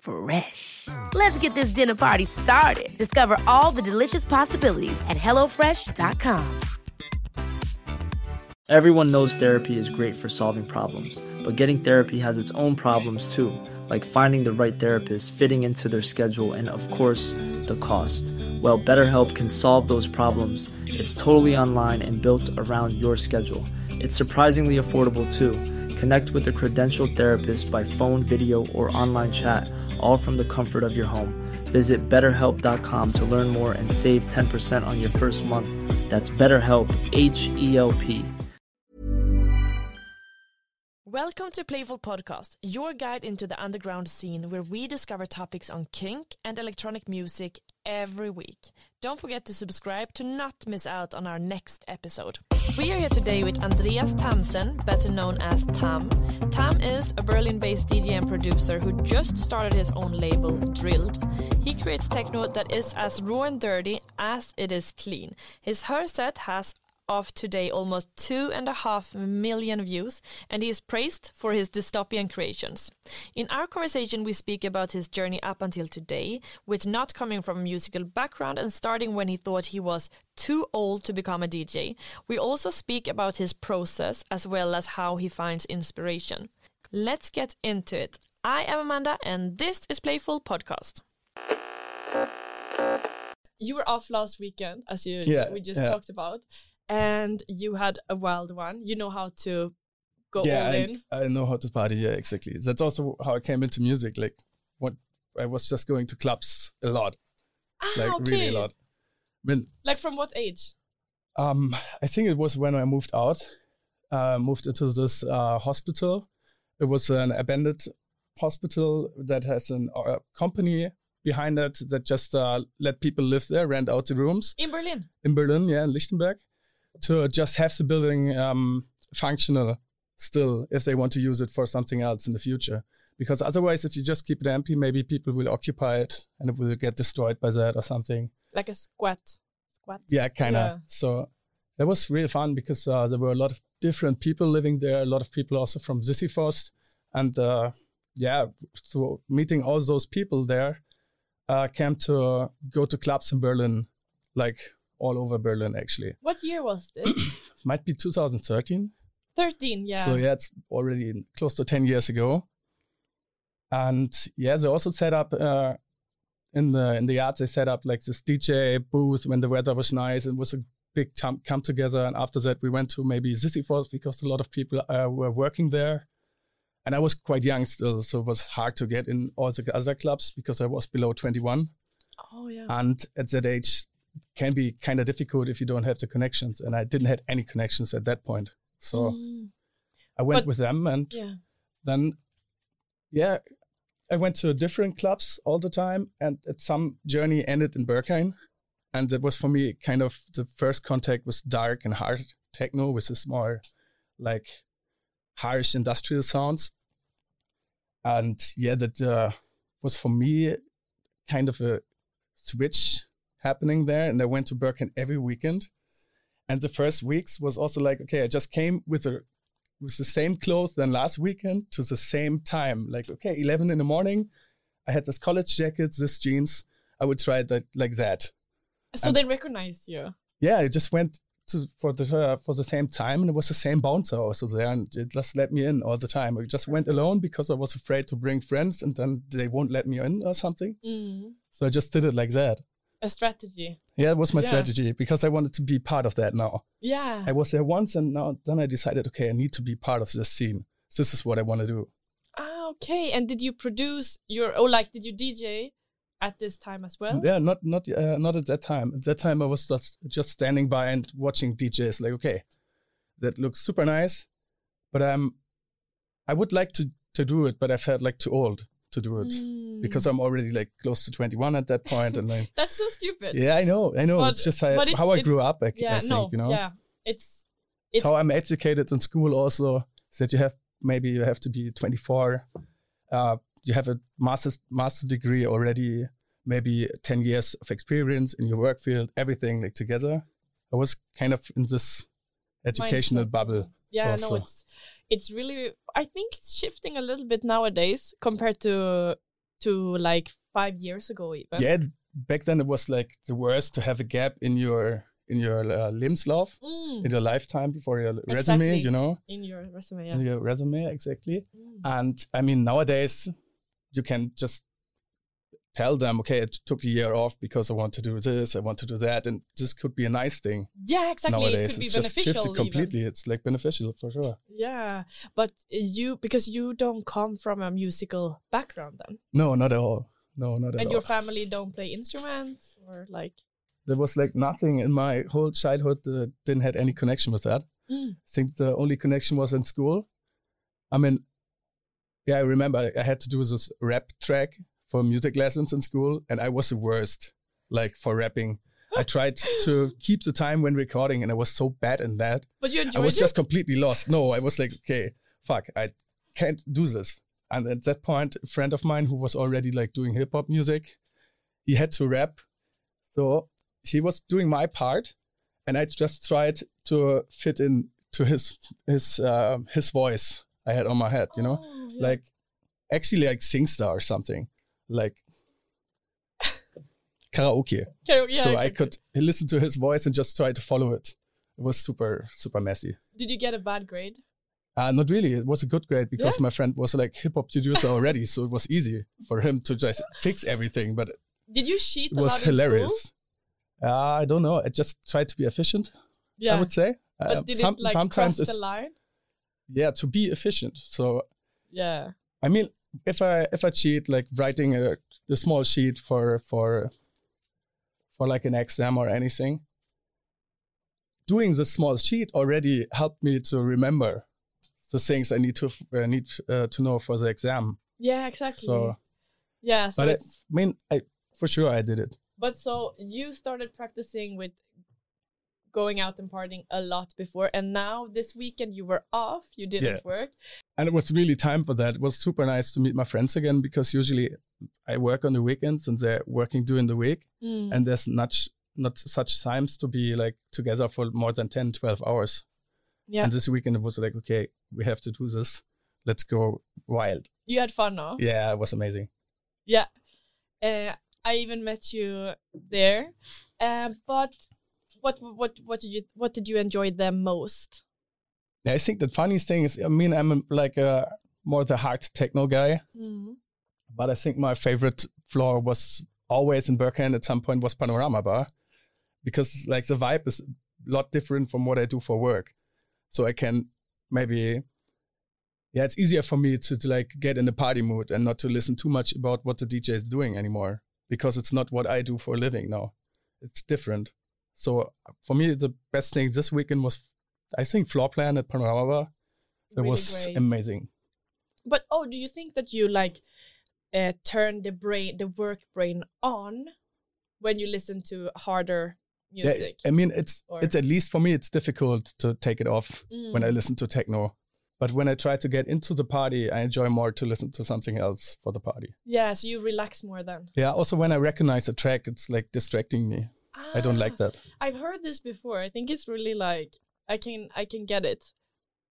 Fresh. Let's get this dinner party started. Discover all the delicious possibilities at hellofresh.com. Everyone knows therapy is great for solving problems, but getting therapy has its own problems too, like finding the right therapist, fitting into their schedule, and of course, the cost. Well, BetterHelp can solve those problems. It's totally online and built around your schedule. It's surprisingly affordable too. Connect with a credentialed therapist by phone, video, or online chat, all from the comfort of your home. Visit betterhelp.com to learn more and save 10% on your first month. That's BetterHelp, H E L P. Welcome to Playful Podcast, your guide into the underground scene where we discover topics on kink and electronic music every week. Don't forget to subscribe to not miss out on our next episode. We are here today with Andreas Tamsen, better known as Tham. Tham is a Berlin based and producer who just started his own label, Drilled. He creates techno that is as raw and dirty as it is clean. His HÖR set has of today almost two and a half million views, and he is praised for his dystopian creations. In our conversation, we speak about his journey up until today, with not coming from a musical background and starting when he thought he was too old to become a DJ. We also speak about his process as well as how he finds inspiration. Let's get into it. I am Amanda, and this is Playful Podcast. You were off last weekend, as you Yeah, we just yeah. talked about, and you had a wild one. You know how to go yeah, all I, in. I know how to party. Yeah, exactly. That's also how I came into music. Like, what I was just going to clubs a lot, Ah, like okay. really a lot. I mean, Like from what age? um, I think it was when I moved out, uh, moved into this uh, hospital. It was an abandoned hospital that has an uh, company behind it that just uh, let people live there, rent out the rooms In Berlin. in Berlin, yeah, in Lichtenberg, to just have the building um, functional still if they want to use it for something else in the future. Because otherwise, if you just keep it empty, maybe people will occupy it and it will get destroyed by that or something. Like a squat. Squat. Yeah, kind of. Yeah. So that was really fun because uh, there were a lot of different people living there, a lot of people also from Sisyphos. And uh, yeah, so meeting all those people there uh, came to go to clubs in Berlin, like all over Berlin, actually. What year was this? Might be 2013. 13, yeah. So yeah, it's already close to 10 years ago. And yeah, they also set up uh, in the in the yard. They set up like this DJ booth when the weather was nice. It was a big come come together. And after that, we went to maybe Sisyphos because a lot of people uh, were working there. And I was quite young still, so it was hard to get in all the other clubs because I was below 21. oh, yeah. And at that age, can be kind of difficult if you don't have the connections. And I didn't have any connections at that point. So Mm, I went But- with them and yeah. then yeah i went to different clubs all the time and at some journey ended in berghain and that was for me kind of the first contact with dark and hard techno which is more like harsh industrial sounds and yeah that uh, was for me kind of a switch happening there and i went to berghain every weekend and the first weeks was also like okay i just came with a with the same clothes than last weekend to the same time. Like, okay, 11 in the morning, I had this college jacket, this jeans. I would try that like that. So And- they recognized you. Yeah, I just went to for the uh, for the same time, and it was the same bouncer also there, and it just let me in all the time. I just went alone because I was afraid to bring friends, and then they won't let me in or something. Mm. So I just did it like that. A strategy. Yeah, it was my Yeah. strategy because I wanted to be part of that now. Yeah. I was there once and now then I decided, okay, I need to be part of this scene. This is what I want to do. ah, okay. And did you produce your? Oh, like did you DJ at this time as well? Yeah, not not uh, not at that time. At that time, I was just just standing by and watching DJs. Like, okay, that looks super nice, but um, I would like to to do it, but I felt like too old to do it because Mm. I'm already like close to 21 at that point, and like That's so stupid. yeah, I know, I know. But- it's just how, it's- how I grew up. I, Yeah. I think no. you know. Yeah. It's It's it's how I'm educated in school also is that you have maybe you have to be 24 uh, you have a master's master degree already maybe 10 years of experience in your work field everything like together I was kind of in this educational mindset. bubble Yeah, also. no, it's it's really. I think it's shifting a little bit nowadays compared to to like five years ago even. yeah back then it was like the worst to have a gap in your in your uh, limbs love Mm, in your lifetime before your resume you know in your resume, in your resume exactly Mm. And I mean, nowadays you can just tell them, okay, it took a year off because I want to do this, I want to do that, and this could be a nice thing. Yeah, exactly. nowadays, it could be it's just beneficial. shifted even. completely. It's like beneficial for sure. Yeah, but you because you don't come from a musical background then, No, not at all. No, not at all. and your family don't play instruments or like. there was like nothing in my whole childhood that didn't had any connection with that. Mm. I think the only connection was in school. I mean, yeah, I remember I had to do this rap track for music lessons in school, and I was the worst, like for rapping. I tried to keep the time when recording, and I was so bad in that. But you I was it. just completely lost. No, I was like, okay, fuck, I can't do this. And at that point, a friend of mine who was already like doing hip hop music, he had to rap. So he was doing my part, and I just tried to fit in to his his uh, his voice I had on my head, you know, Oh, yeah. like actually like SingStar or something, like karaoke yeah, so I could listen to his voice and just try to follow it. It was super, super messy. Did you get a bad grade? Uh, not really. It was a good grade because Yeah. my friend was like hip hop producer already, so it was easy for him to just fix everything. But Did you cheat it was hilarious. Uh, I don't know. I just tried to be efficient. Yeah, I would say. but Uh, did some- it like sometimes cross the line? yeah to be efficient. So Yeah. I mean, if I if I cheat, like writing a, a small sheet for for for like an exam or anything, doing the small sheet already helped me to remember the things I need to uh, need uh, to know for the exam. Yeah, exactly. So, yeah, so but I mean, I for sure I did it. but so you started practicing with going out and partying a lot before, and now this weekend you were off, you didn't Yeah. work. and it was really time for that. It was super nice to meet my friends again because usually I work on the weekends and they're working during the week, Mm. and there's not not such times to be like together for more than 10, 12 hours. Yeah, And this weekend it was like, okay, we have to do this. Let's go wild. you had fun, no? Yeah, it was amazing. Yeah. Uh, I even met you there. Uh, but what what what did you what did you enjoy the most? Yeah, I think the funniest thing is, I mean, I'm like a more the hard techno guy, Mm. but I think my favorite floor was always in Berghain at some point was Panorama Bar because like the vibe is a lot different from what I do for work. So I can maybe, yeah, it's easier for me to, to like get in the party mood and not to listen too much about what the DJ is doing anymore because it's not what I do for a living now. It's different. So for me, the best thing this weekend was, I think, Floorplan at Panorama It Really was great. amazing. But oh, do you think that you like uh, turn the brain, the work brain on when you listen to harder music? Yeah, I mean, it's Or- it's at least for me, it's difficult to take it off when I Mm. listen to techno. But when I try to get into the party, I enjoy more to listen to something else for the party. yeah, so you relax more then. Yeah. Also, when I recognize a track, it's like distracting me. I don't like Ah, that. I've heard this before. I think it's really like I can I can get it.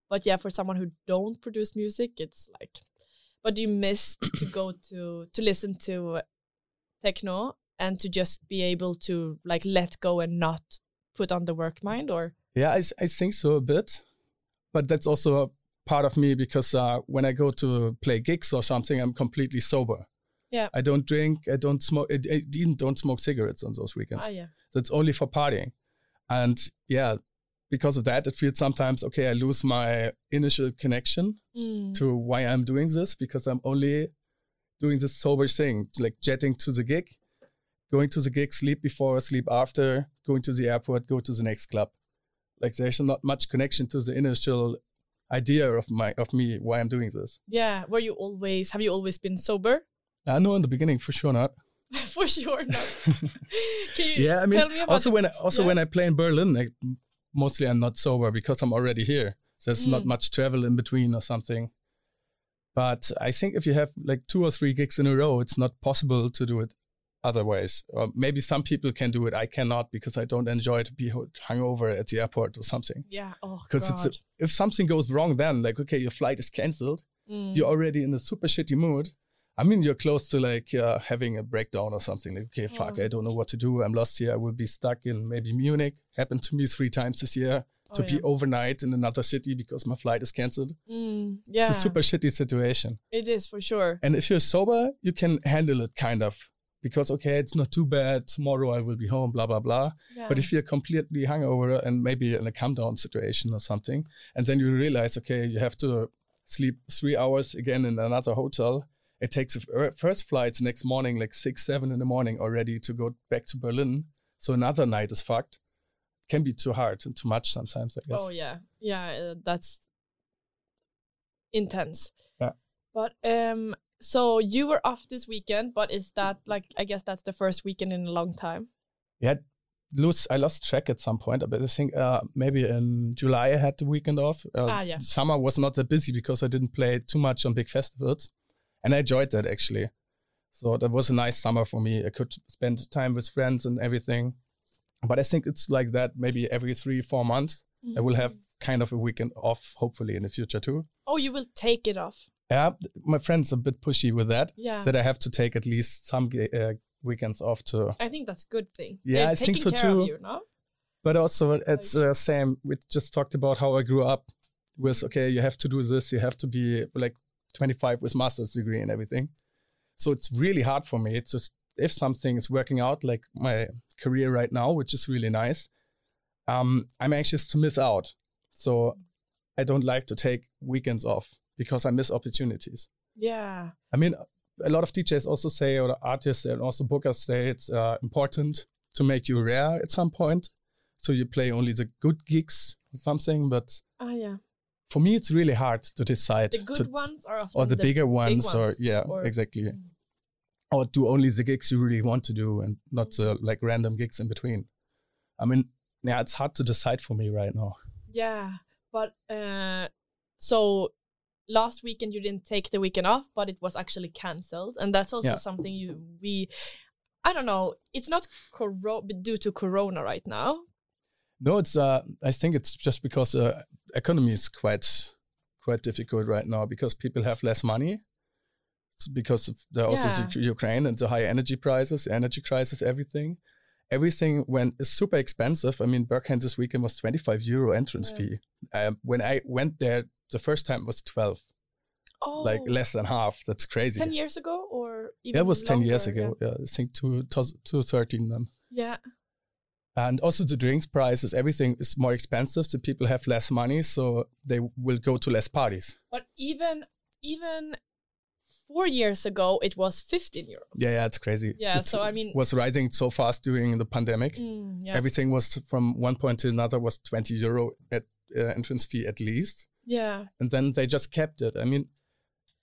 But yeah, for someone who don't produce music, it's like but do you miss to go to to listen to techno and to just be able to like let go and not put on the work mind or Yeah, i, I think so a bit. But that's also a part of me because uh, when I go to play gigs or something, I'm completely sober. Yeah. I don't drink. I don't smoke. I, I even don't smoke cigarettes on those weekends. Ah, yeah. So it's only for partying. And yeah, because of that, it feels sometimes okay. I lose my initial connection Mm. to why I'm doing this because I'm only doing this sober thing, like jetting to the gig, going to the gig, sleep before, sleep after, going to the airport, go to the next club. Like there's not much connection to the initial idea of my of me why I'm doing this. Yeah. Were you always? Have you always been sober? I know in the beginning for sure not. For sure not. Can you Yeah, I mean, tell me about also when I, also yeah. when I play in Berlin, like, mostly I'm not sober because I'm already here. So there's not Mm. much travel in between or something. But I think if you have like two or three gigs in a row, it's not possible to do it otherwise. Or maybe some people can do it. I cannot because I don't enjoy to be hungover at the airport or something. Yeah. Oh Because it's a, if something goes wrong, then like okay, your flight is cancelled. Mm. You're already in a super shitty mood. I mean, you're close to like uh, having a breakdown or something. Like, okay, fuck, Oh. I don't know what to do. I'm lost here. I will be stuck in maybe Munich. Happened to me three times this year to Oh, be overnight in another city because my flight is cancelled. Mm, yeah. It's a super shitty situation. It is for sure. And if you're sober, you can handle it kind of because, okay, it's not too bad. Tomorrow I will be home, blah, blah, blah. Yeah. But if you're completely hungover and maybe in a calm down situation or something, and then you realize, okay, you have to sleep three hours again in another hotel. It takes the first flights next morning, like six, seven in the morning already to go back to Berlin. So another night is fucked. Can be too hard and too much sometimes, I guess. Oh yeah, yeah. Uh, that's intense. Yeah. But um, so you were off this weekend, but is that like I guess that's the first weekend in a long time? Yeah, lose. I lost track at some point, but I think uh, maybe in July I had the weekend off. Uh, Ah, yeah. Summer was not that busy because I didn't play too much on big festivals, and I enjoyed that actually. So that was a nice summer for me. I could spend time with friends and everything. But I think it's like that maybe every three, four months. I will have kind of a weekend off, hopefully in the future too. Oh, you will take it off. Yeah, my friend's a bit pushy with that. Yeah. That I have to take at least some uh, weekends off to I think that's a good thing. Yeah, They're I think so too. You, no? But also, it's the same. We just talked about how I grew up with okay, you have to do this, you have to be like 25 with master's degree and everything. So it's really hard for me. It's just if something is working out, like my career right now, which is really nice, um, I'm anxious to miss out. So I don't like to take weekends off because I miss opportunities. Yeah. I mean, a lot of DJs also say, or artists and also bookers say it's uh, important to make you rare at some point. So you play only the good gigs or something. But Ah, yeah. For me, it's really hard to decide. The good to, ones are or the, bigger big ones, or yeah, or- exactly. Mm. Or do only the gigs you really want to do and not the like random gigs in between. I mean, yeah, it's hard to decide for me right now. Yeah, but uh, so last weekend you didn't take the weekend off, but it was actually cancelled, and that's also Yeah. something you we. I don't know. It's not due to Corona right now. No, it's. Uh, I think it's just because uh, economy is quite quite difficult right now because people have less money. It's because of the also Yeah. Ukraine and the high energy prices, energy crisis, everything. Everything when is super expensive. I mean, Berghain this weekend was twenty five euro entrance fee. Um, when I went there the first time it was twelve, Oh, like less than half. That's crazy. ten years ago, or even That was ten years longer, ago. Yeah, I think two two thirteen then. Yeah. And also the drinks prices, everything is more expensive. So people have less money, so they will go to less parties. But even even four years ago, it was fifteen euros. Yeah, yeah, it's crazy. Yeah, It so I mean- was rising so fast during the pandemic. Mm, yeah. Everything was from one point to another was twenty euro at uh, entrance fee at least, yeah. and then they just kept it. I mean,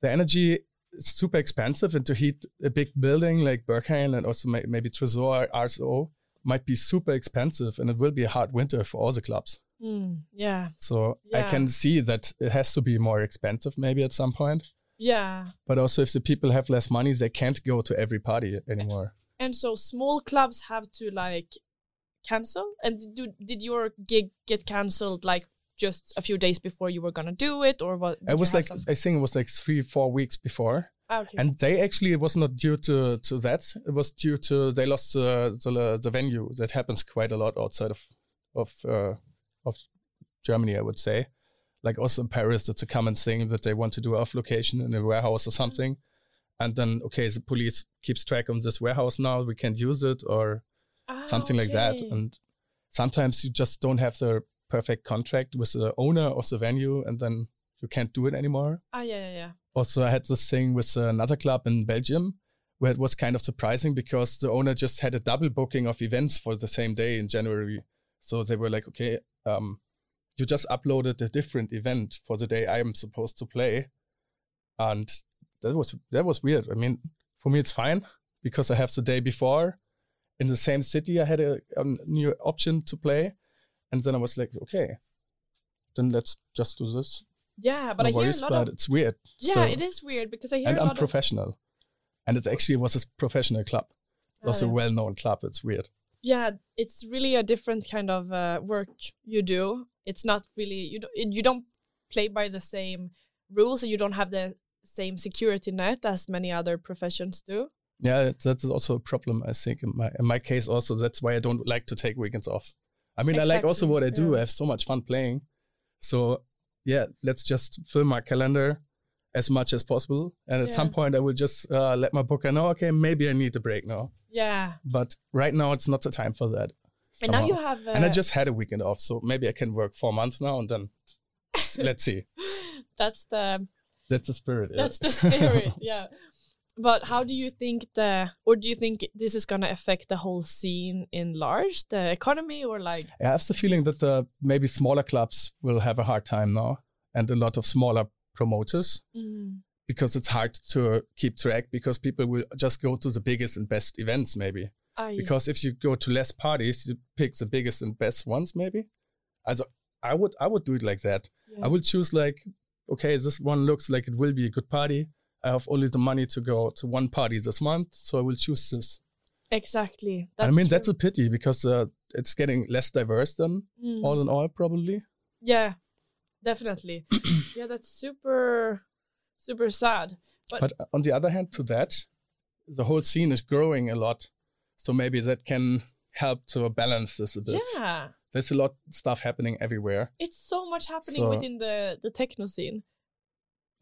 the energy is super expensive, and to heat a big building like Berghain and also may- maybe Tresor, RSO might be super expensive, and it will be a hard winter for all the clubs. Mm, yeah. So I can see that it has to be more expensive maybe at some point. Yeah. But also, if the people have less money, they can't go to every party anymore. And so small clubs have to like cancel. And do, did your gig get cancelled like just a few days before you were gonna do it, or what? I was like, I think it was like three, four weeks before, Ah, okay. and they actually it was not due to to that. It was due to they lost uh, the the venue. That happens quite a lot outside of of uh, of Germany, I would say. Like also in Paris, it's a common thing that they want to do off location in a warehouse or something. and then okay, the police keeps track on this warehouse now. We can't use it or Ah, something like that. And sometimes you just don't have the perfect contract with the owner of the venue, and then you can't do it anymore. ah, yeah, yeah, yeah. Also, I had this thing with another club in Belgium where it was kind of surprising because the owner just had a double booking of events for the same day in January. So they were like, okay, um, you just uploaded a different event for the day I am supposed to play. And that was that was weird. I mean, for me it's fine because I have the day before in the same city I had a, a new option to play. And then I was like, okay, then let's just do this. Yeah, but no I hear a lot but of it's weird. yeah, still. it is weird because I hear and a lot of unprofessional. And it actually was a professional club. It's Oh, also a well-known club. It's weird. yeah, it's really a different kind of uh, work you do. It's not really you don't you don't play by the same rules, and you don't have the same security net as many other professions do. Yeah, that's also a problem. I think in my in my case also that's why I don't like to take weekends off. I mean, I like also what I do. yeah. I have so much fun playing. So yeah, let's just fill my calendar as much as possible. And at some point, I will just uh, let my booker know. Okay, maybe I need a break now. Yeah, But right now, it's not the time for that. and now you have. Uh, and I just had a weekend off, so maybe I can work four months now, and then let's see. that's the That's the spirit. yeah. that's the spirit. yeah. But how do you think the, or do you think this is gonna affect the whole scene in large, the economy, or like? I have the feeling that uh, maybe smaller clubs will have a hard time now, and a lot of smaller promoters because it's hard to keep track because people will just go to the biggest and best events maybe. Because if you go to less parties, you pick the biggest and best ones maybe. Also, I would I would do it like that. I would choose like, okay, this one looks like it will be a good party. I have only the money to go to one party this month, so I will choose this. exactly. I mean, that's a pity because uh, it's getting less diverse than Mm. all in all, probably. Yeah, definitely. yeah, that's super, super sad. But, But on the other hand, to that, the whole scene is growing a lot. So maybe that can help to balance this a bit. yeah, There's a lot of stuff happening everywhere. it's so much happening So- within the the techno scene.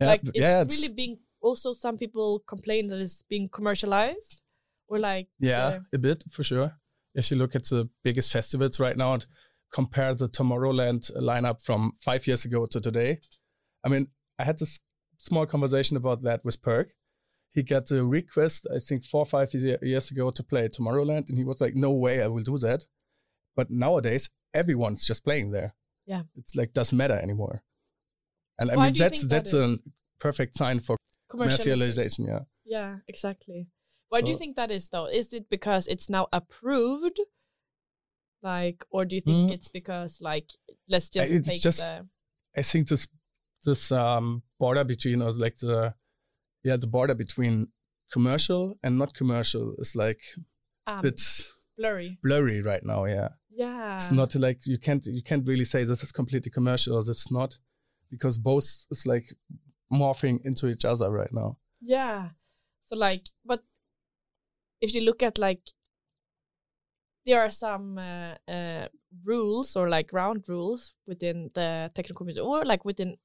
Yeah, like it's yeah, really being. Also, some people complain that it's being commercialized, or like yeah, a bit for sure. If you look at the biggest festivals right now and compare the Tomorrowland lineup from five years ago to today, I mean, I had this small conversation about that with Perc. He got a request, I think, four or five years ago to play Tomorrowland, and he was like, "No way, I will do that." But nowadays, everyone's just playing there. Yeah. it's like doesn't matter anymore. And I Why mean, that's that that's a perfect sign for commercialization. Yeah. Yeah, exactly. Why do you think that is though? Is it because it's now approved? Like, or do you think Mm. it's because like let's just it's take just- the I think this this um, border between us, like the yeah, the border between commercial and not commercial is like um, a bit blurry? blurry right now. Yeah, Yeah, it's not like you can't you can't really say this is completely commercial or this is not because both is like morphing into each other right now. Yeah. So like, but if you look at like, there are some uh, uh, rules or like ground rules within the technical community, or like within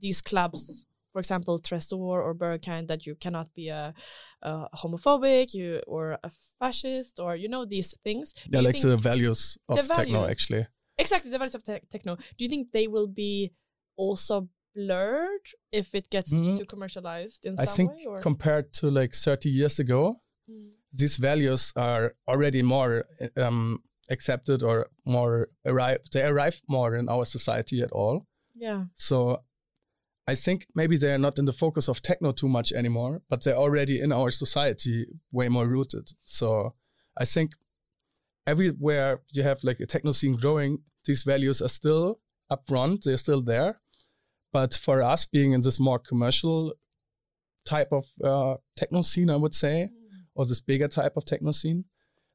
these clubs. For example, Tresor or Berghain, that you cannot be a, a homophobic, you or a fascist, or you know these things. Do Yeah, like the values of the techno values. actually. exactly the values of tech techno. Do you think they will be also blurred if it gets Mhm. too commercialized in I some think way? Or? compared to like 30 years ago, Mm. these values are already more um, accepted or more arrive. They arrive more in our society at all. Yeah. So I think maybe they are not in the focus of techno too much anymore, but they're already in our society way more rooted. So I think everywhere you have like a techno scene growing, these values are still up front, they're still there. But for us being in this more commercial type of uh, techno scene, I would say, or this bigger type of techno scene,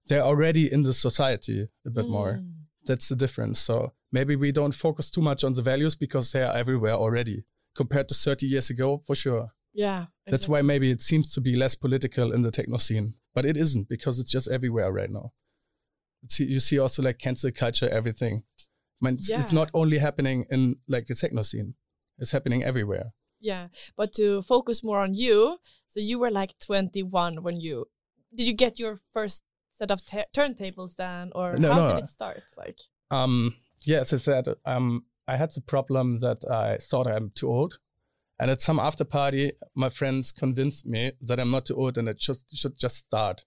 they're already in the society a bit more. Mm. That's the difference. So maybe we don't focus too much on the values because they are everywhere already compared to 30 years ago, for sure. Yeah. That's why maybe it seems to be less political in the techno scene, but it isn't because it's just everywhere right now. It's, you see also like cancel culture, everything. I mean, it's, it's not only happening in like the techno scene; it's happening everywhere. Yeah, but to focus more on you. So you were like 21 when you did you get your first set of turntables then, or No, how no. did it start? Like, Um, yeah, as I said, um, I had the problem that I thought I'm too old. And at some after party, my friends convinced me that I'm not too old and I just should just start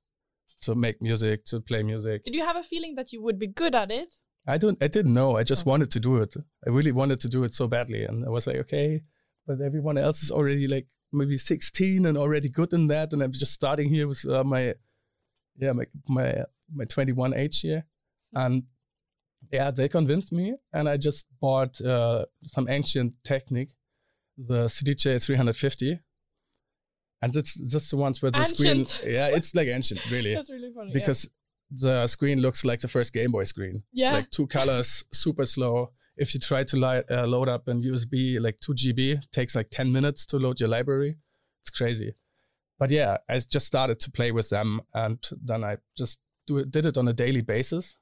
to make music, to play music. did you have a feeling that you would be good at it? I don't I didn't know. I just Oh. wanted to do it. I really wanted to do it so badly. And I was like, okay, but everyone else is already like maybe 16 and already good in that. And I'm just starting here with uh, my, yeah, my, my, my 21 age here. And yeah, they convinced me. And I just bought uh, some ancient Technic, the CDJ 350. And it's just the ones where the Ancient. screen, yeah, it's like ancient, really That's really funny. because the screen looks like the first Game Boy screen. Yeah. Like two colors, super slow. If you try to li- uh, load up an USB, like 2 GB, takes like 10 minutes to load your library. It's crazy. But yeah, I just started to play with them and then I just do it, did it on a daily basis.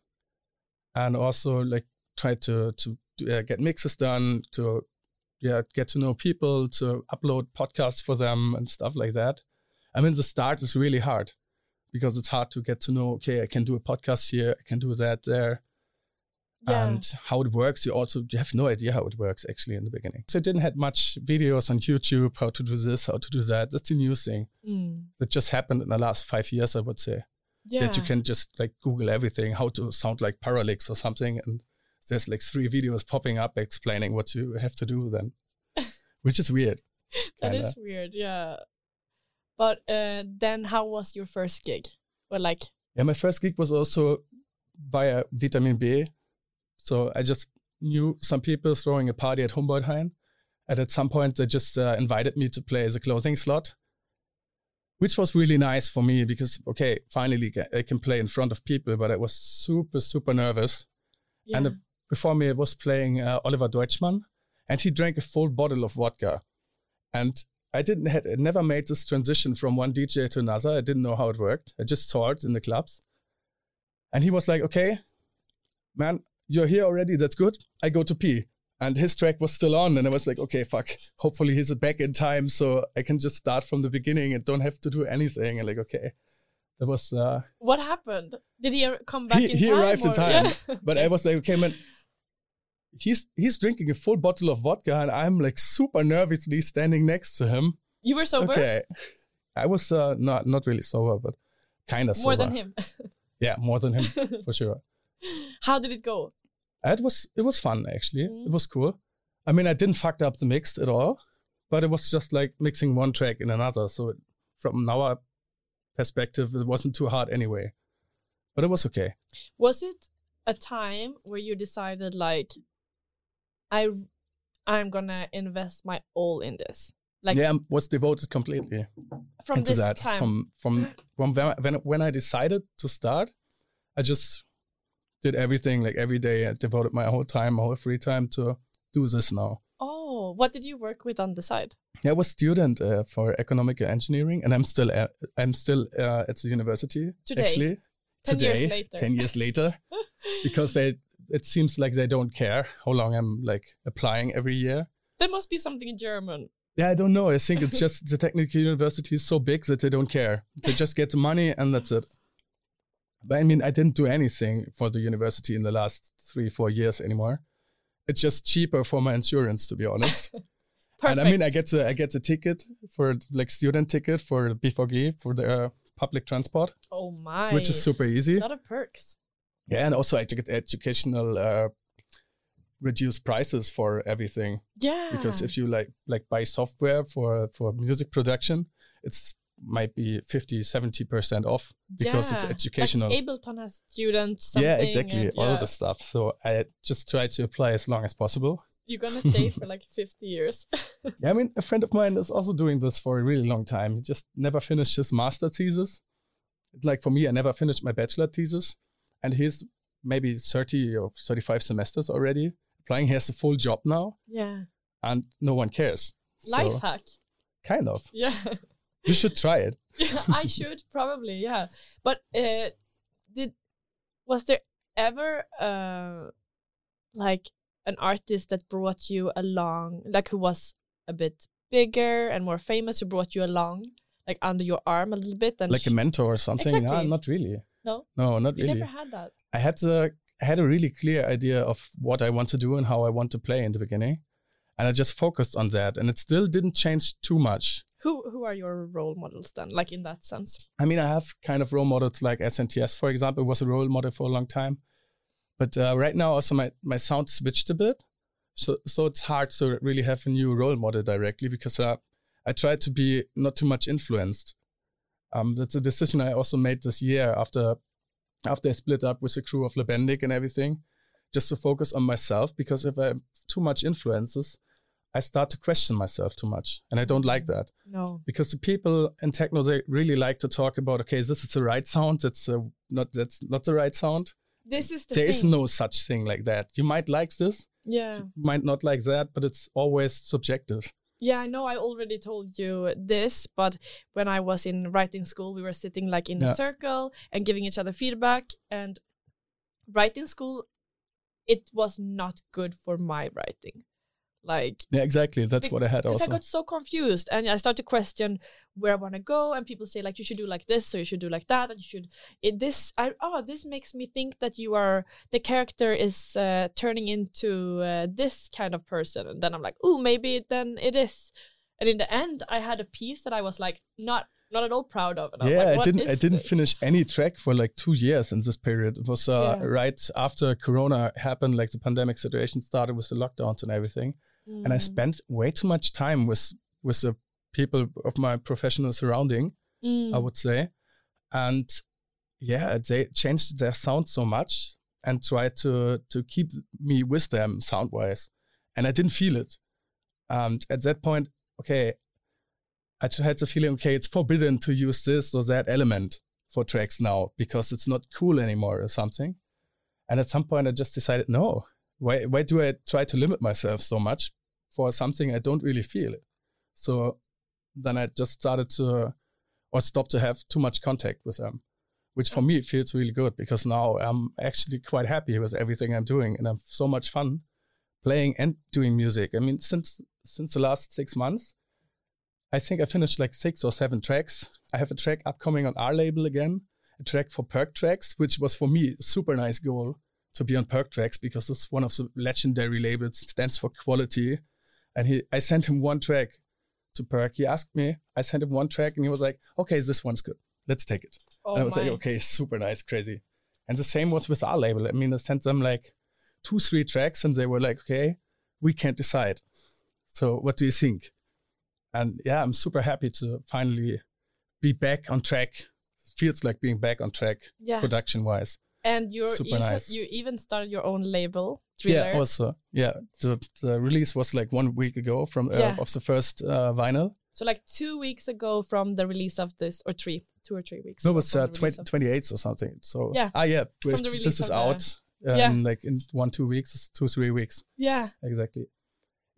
And also like tried to, to uh, get mixes done, to yeah, get to know people, to upload podcasts for them and stuff like that. I mean, the start is really hard because it's hard to get to know okay i can do a podcast here i can do that there Yeah. and how it works you also you have no idea how it works actually in the beginning so i didn't had much videos on youtube how to do this how to do that that's a new thing Mm. that just happened in the last five years i would say yeah. that you can just like google everything how to sound like parallax or something and there's like three videos popping up explaining what you have to do then which is weird That is weird, yeah. But uh, then, how was your first gig? Or like, Yeah, my first gig was also via Vitamin B. So I just knew some people throwing a party at Humboldthain. And at some point, they just uh, invited me to play as a closing slot, which was really nice for me because, okay, finally I can play in front of people, but I was super, super nervous. yeah. And uh, before me, was playing uh, Oliver Deutschmann, and he drank a full bottle of vodka. And I didn't had never made this transition from one DJ to another. I didn't know how it worked. I just saw it in the clubs. And he was like, "Okay, man, you're here already. That's good. I go to pee." And his track was still on, and I was like, "Okay, fuck. Hopefully he's back in time, so I can just start from the beginning and don't have to do anything." And like, okay, that was uh, what happened? Did he come back he, he arrived in time. Yeah. But I was like, okay, man, he's he's drinking a full bottle of vodka, and I'm like super nervously standing next to him. you were sober? Okay, I was uh, not not really sober, but kind of More than him. Yeah, more than him for sure. how did it go? It was it was fun actually. Mm. It was cool. I mean, I didn't fuck up the mix at all, but it was just like mixing one track in another. So it, from our perspective, it wasn't too hard anyway. But it was okay. Was it a time where you decided, like, I, I'm gonna invest my all in this? Like, yeah, I was devoted completely. from into this that time. from from from when, when when I decided to start, I just did everything like every day. I devoted my whole time, my whole free time to do this now. oh, what did you work with on the side? Yeah, I was student uh, for economic engineering, and I'm still uh, I'm still uh, at the university Today? actually. 10 today, years later. ten years later, because they it seems like they don't care how long I'm like applying every year. There must be something in German. Yeah, I don't know. I think it's just the technical university is so big that they don't care. They just get the money and that's it. But I mean, I didn't do anything for the university in the last three, four years anymore. It's just cheaper for my insurance, to be honest. Perfect. and I mean, I get a I get a ticket for like student ticket for BVG for the uh, public transport, oh my. which is super easy. A lot of perks. Yeah, and also I get educational uh, reduced prices for everything. Yeah. because if you like like buy software for for music production it's might be 50 70% off because it's educational Like Ableton has students. Yeah exactly and all yeah, of the stuff. So i just try to apply as long as possible. You're gonna stay for like 50 years. yeah, i mean a friend of mine is also doing this for a really long time. He just never finished his master thesis. Like for me i never finished my bachelor thesis and he's maybe 30 or 35 semesters already applying he has a full job now yeah. and no one cares So, Life hack. kind of Yeah. you should try it yeah, I should probably, yeah. But uh, did was there ever uh, like an artist that brought you along, like who was a bit bigger and more famous who brought you along, like under your arm a little bit, and like a mentor or something. Exactly. No, not really. No, No, not you really. never had that. I had a I had a really clear idea of what I want to do and how I want to play in the beginning, and I just focused on that, and it still didn't change too much. Who who are your role models then? Like in that sense? I mean, I have kind of role models like SNTS, for example, was a role model for a long time, but uh, right now also my my sound switched a bit, so so it's hard to really have a new role model directly because uh, I try to be not too much influenced. Um, that's a decision I also made this year after after I split up with the crew of Lebendig and everything, just to focus on myself because if I have too much influences, I start to question myself too much, and I don't like that. No. because the people in techno they really like to talk about okay this is the right sound? That's uh, not that's not the right sound. This is the There is no such thing like that. You might like this. Yeah. you might not like that but it's always subjective Yeah, I know I already told you this, but when I was in writing school, we were sitting like in a circle and giving each other feedback. And writing school, it was not good for my writing. Like, yeah exactly that's what i had because also I got so confused and I started to question where I want to go. And people say, like, you should do like this, or you should do like that, and you should. It, this, I, oh, this makes me think that you are the character is uh, turning into uh, this kind of person. And then I'm like, oh, maybe then it is. And in the end, I had a piece that I was like, not not at all proud of. And yeah like, i "What didn't i didn't this?" finish any track for like two years in this period it was uh, Yeah. right after corona happened like the pandemic situation started with the lockdowns and everything and i Mm. spent way too much time with with the people of my professional surrounding I Mm. would say. And yeah, they changed their sound so much and tried to to keep me with them sound wise, and I didn't feel it. And at that point, okay, I just had the feeling, okay, it's forbidden to use this or that element for tracks now because it's not cool anymore or something. And at some point, I just decided, no, why why do I try to limit myself so much for something I don't really feel? So then I just started to or stop to have too much contact with them, which for me feels really good because now I'm actually quite happy with everything I'm doing and I'm so much fun playing and doing music. I mean, since since the last six months, I think I finished like six or seven tracks. I have a track upcoming on our label again, a track for Perc Trax, which was for me a super nice goal to be on Perc Trax because it's one of the legendary labels. It stands for quality. And he, I sent him one track to Perk. He asked me, I sent him one track and he was like, okay, this one's good. Let's take it. Oh and I was my. like, okay, super nice, crazy. And the same was with our label. I mean, I sent them like two, three tracks and they were like, okay, we can't decide. So what do you think? And yeah, I'm super happy to finally be back on track. It feels like being back on track Yeah. production wise. And you're Super eas- nice. you even started your own label, Thriller. Yeah, also, yeah. The, the release was like one week ago from uh, Yeah. of the first uh, vinyl. So like two weeks ago from the release of this, or three, two or three weeks. No, it was uh, 20, 28th or something. So Yeah. ah yeah, From the this is out. Uh, Yeah. like in one two weeks, two three weeks Yeah. exactly.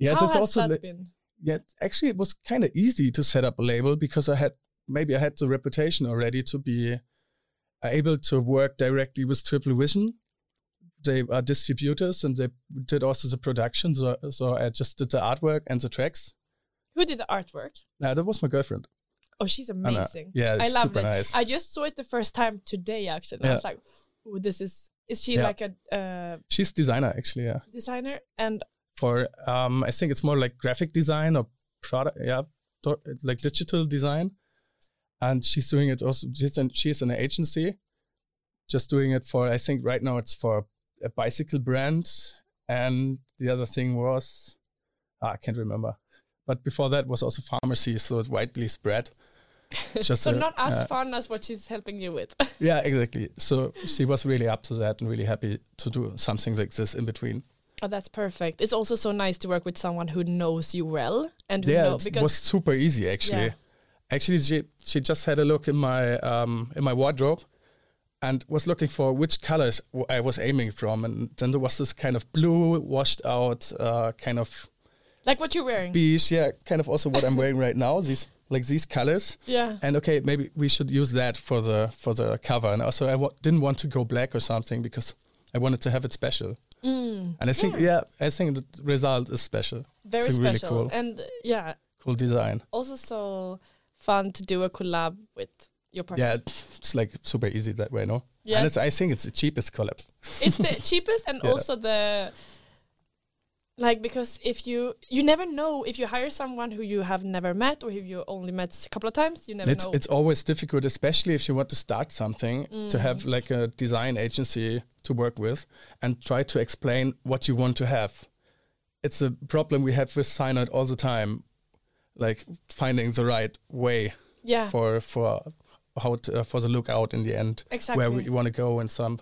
Yeah, How that's also that been? yeah. Actually, it was kind of easy to set up a label because I had maybe I had the reputation already to be uh, able to work directly with Triple Vision. They are distributors and they did also the production. So, so I just did the artwork and the tracks. Who did the artwork? Uh, that was my girlfriend. Oh, she's Anna. amazing. Yeah, I love it. nice. I just saw it the first time today. Actually, I was like, "Oh, this is." Is she Yeah. like a uh, She's designer actually. Yeah. designer? And for um I think it's more like graphic design or product yeah like digital design and she's doing it also she's an, she's in an agency just doing it for I think right now it's for a bicycle brand and the other thing was ah, I can't remember but before that was also pharmacy so it's widely spread just so a- not as yeah. fun as what she's helping you with. yeah exactly so she was really up to that and really happy to do something like this in between oh, that's perfect. It's also so nice to work with someone who knows you well and who yeah, know, it was super easy actually. Yeah. Actually, she she just had a look in my um in my wardrobe, and was looking for which colors I was aiming from, and then there was this kind of blue, washed out, uh, kind of like what you're wearing. beige, yeah, kind of also what I'm wearing right now. These like these colors, yeah. and okay, maybe we should use that for the for the cover. And also, I w- didn't want to go black or something because I wanted to have it special. Mm. And I think, yeah, I think the result is special. Very it's really special. cool. And uh, yeah, cool design. Also, so fun to do a collab with your partner. Yeah, it's like super easy that way, no? Yes. And it's, I think it's the cheapest collab. it's the cheapest and Yeah. also the like because if you you never know if you hire someone who you have never met or if you only met a couple of times you never It's know it's always difficult, especially if you want to start something, to have Mm. like a design agency to work with and try to explain what you want to have. It's a problem we have with sign all the time, like finding the right way yeah. for for how to, uh, for the lookout in the end, exactly. where we want to go and some.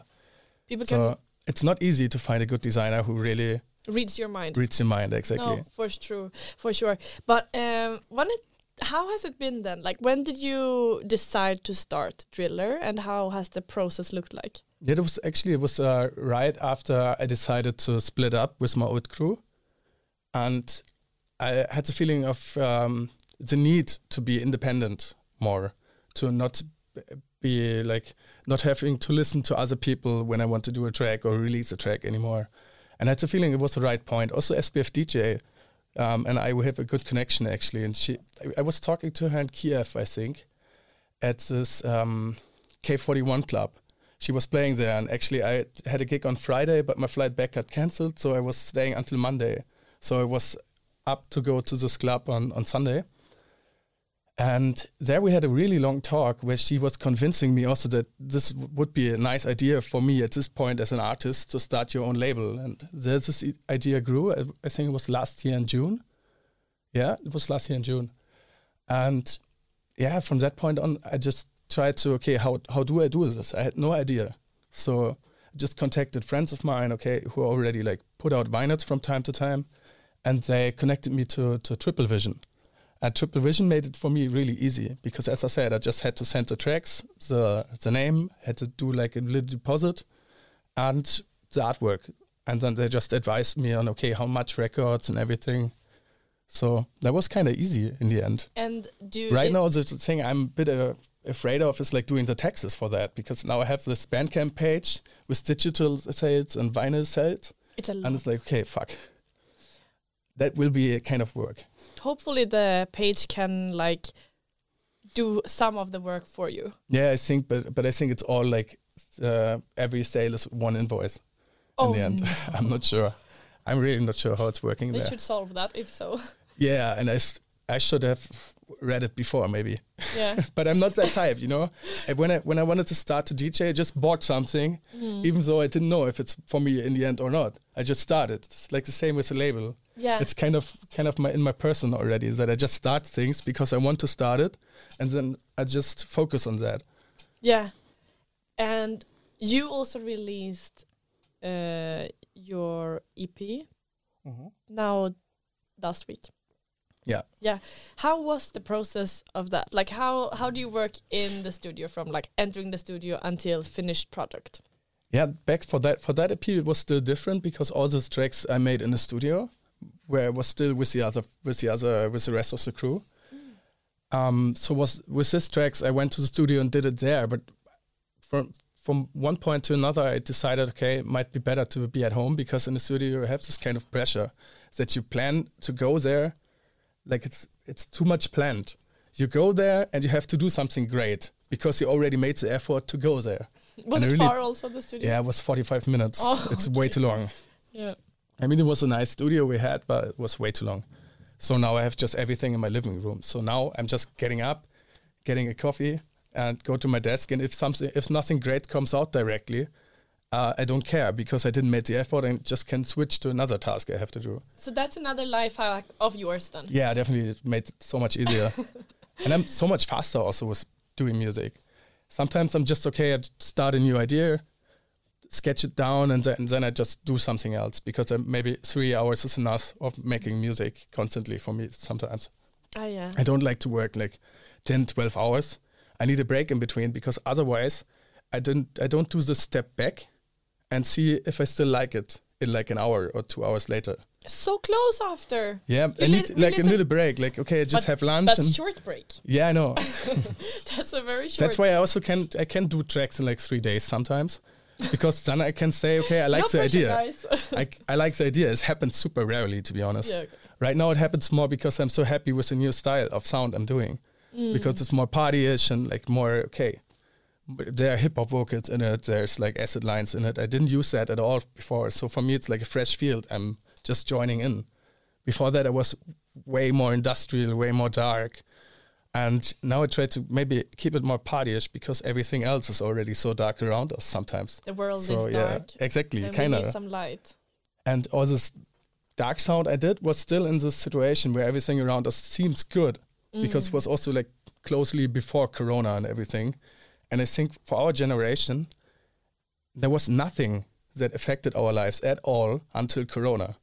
people So it's not easy to find a good designer who really reads your mind. reads your mind exactly. no for sure for sure. But um when it how has it been then? Like when did you decide to start driller and how has the process looked like? Yeah, it was actually it was uh, right after I decided to split up with my old crew, and I had the feeling of um, the need to be independent more, to not be like not having to listen to other people when I want to do a track or release a track anymore. And I had the feeling it was the right point. Also, SPF DJ um, and I have a good connection actually. And she, I, I was talking to her in Kiev, I think, at this um, K41 club she was playing there and actually i had a gig on friday but my flight back got cancelled so i was staying until monday so i was up to go to this club on, on sunday. And there we had a really long talk where she was convincing me also that this would be a nice idea for me at this point as an artist to start your own label. And this idea grew I, I think it was last year in june. Yeah it was last year in june. And yeah from that point on i just tried to okay how how do i do this? I had no idea. So I just contacted friends of mine okay who already like put out vinyls from time to time and they connected me to to triple vision. And triple vision made it for me really easy because as i said i just had to send the tracks the the name had to do like a little deposit and the artwork. And then they just advised me on okay how much records and everything. So that was kind of easy in the end. And do right now the thing i'm a bit uh, afraid of is like doing the taxes for that because now i have this bandcamp page with digital sales and vinyl sales. It's a lot. and it's like okay fuck that will be a kind of work hopefully the page can like do some of the work for you yeah i think but but i think it's all like uh, every sale is one invoice in the end i'm not sure i'm really not sure how it's working Oh, they there should solve that if so yeah and I, I should have read it before maybe yeah but I'm not that type, you know. And when I when I wanted to start to DJ, I just bought something, Mm-hmm. even though I didn't know if it's for me in the end or not. I just started. It's like the same with the label. Yeah. It's kind of kind of my in my person already is that I just start things because I want to start it, and then I just focus on that. yeah. And you also released uh, your ep now last week. Yeah. yeah. How was the process of that? Like how how do you work in the studio from like entering the studio until finished product? Yeah, back for that for that EP it was still different because all those tracks I made in the studio, where I was still with the other with the other with the rest of the crew. Um, so was with these tracks I went to the studio and did it there, but from from one point to another I decided okay it might be better to be at home because in the studio you have this kind of pressure that you plan to go there, like it's it's too much planned. You go there and you have to do something great because you already made the effort to go there. was And it really- far also the studio Yeah, it was 45 minutes. Oh, it's way too long. yeah I mean, it was a nice studio we had, but it was way too long. So now I have just everything in my living room. So now I'm just getting up, getting a coffee, and go to my desk. And if something, if nothing great comes out directly, uh, I don't care because I didn't make the effort and just can switch to another task I have to do. so that's another life hack of yours then Yeah, definitely it made it so much easier. and I'm so much faster also with doing music. Sometimes I'm just okay, I start a new idea, sketch it down, and then, and then I just do something else because uh, maybe three hours is enough of making music constantly for me sometimes. ah yeah I don't like to work like 10, 12 hours. I need a break in between because otherwise I don't I don't do the step back and see if I still like it in like an hour or two hours later. so close after Yeah, You I need li- like a little break. Like okay, I just have lunch that's and short break yeah, I know. that's a very short That's why I also can't. I can do tracks in like three days sometimes, because then I can say okay I like no the idea. guys. I, I like the idea. It's happened super rarely to be honest. yeah right now it happens more because I'm so happy with the new style of sound I'm doing mm. because it's more partyish and like more okay. There are hip hop vocals in it. There's like acid lines in it. I didn't use that at all before. So for me, it's like a fresh field. I'm just joining in. Before that, I was way more industrial, way more dark. And now I try to maybe keep it more partyish because everything else is already so dark around us sometimes. The world so is yeah, dark. exactly, kind of. some light. And all this dark sound I did was still in this situation where everything around us seems good mm. because it was also like closely before Corona and everything. And I think for our generation, there was nothing that affected our lives at all until Corona.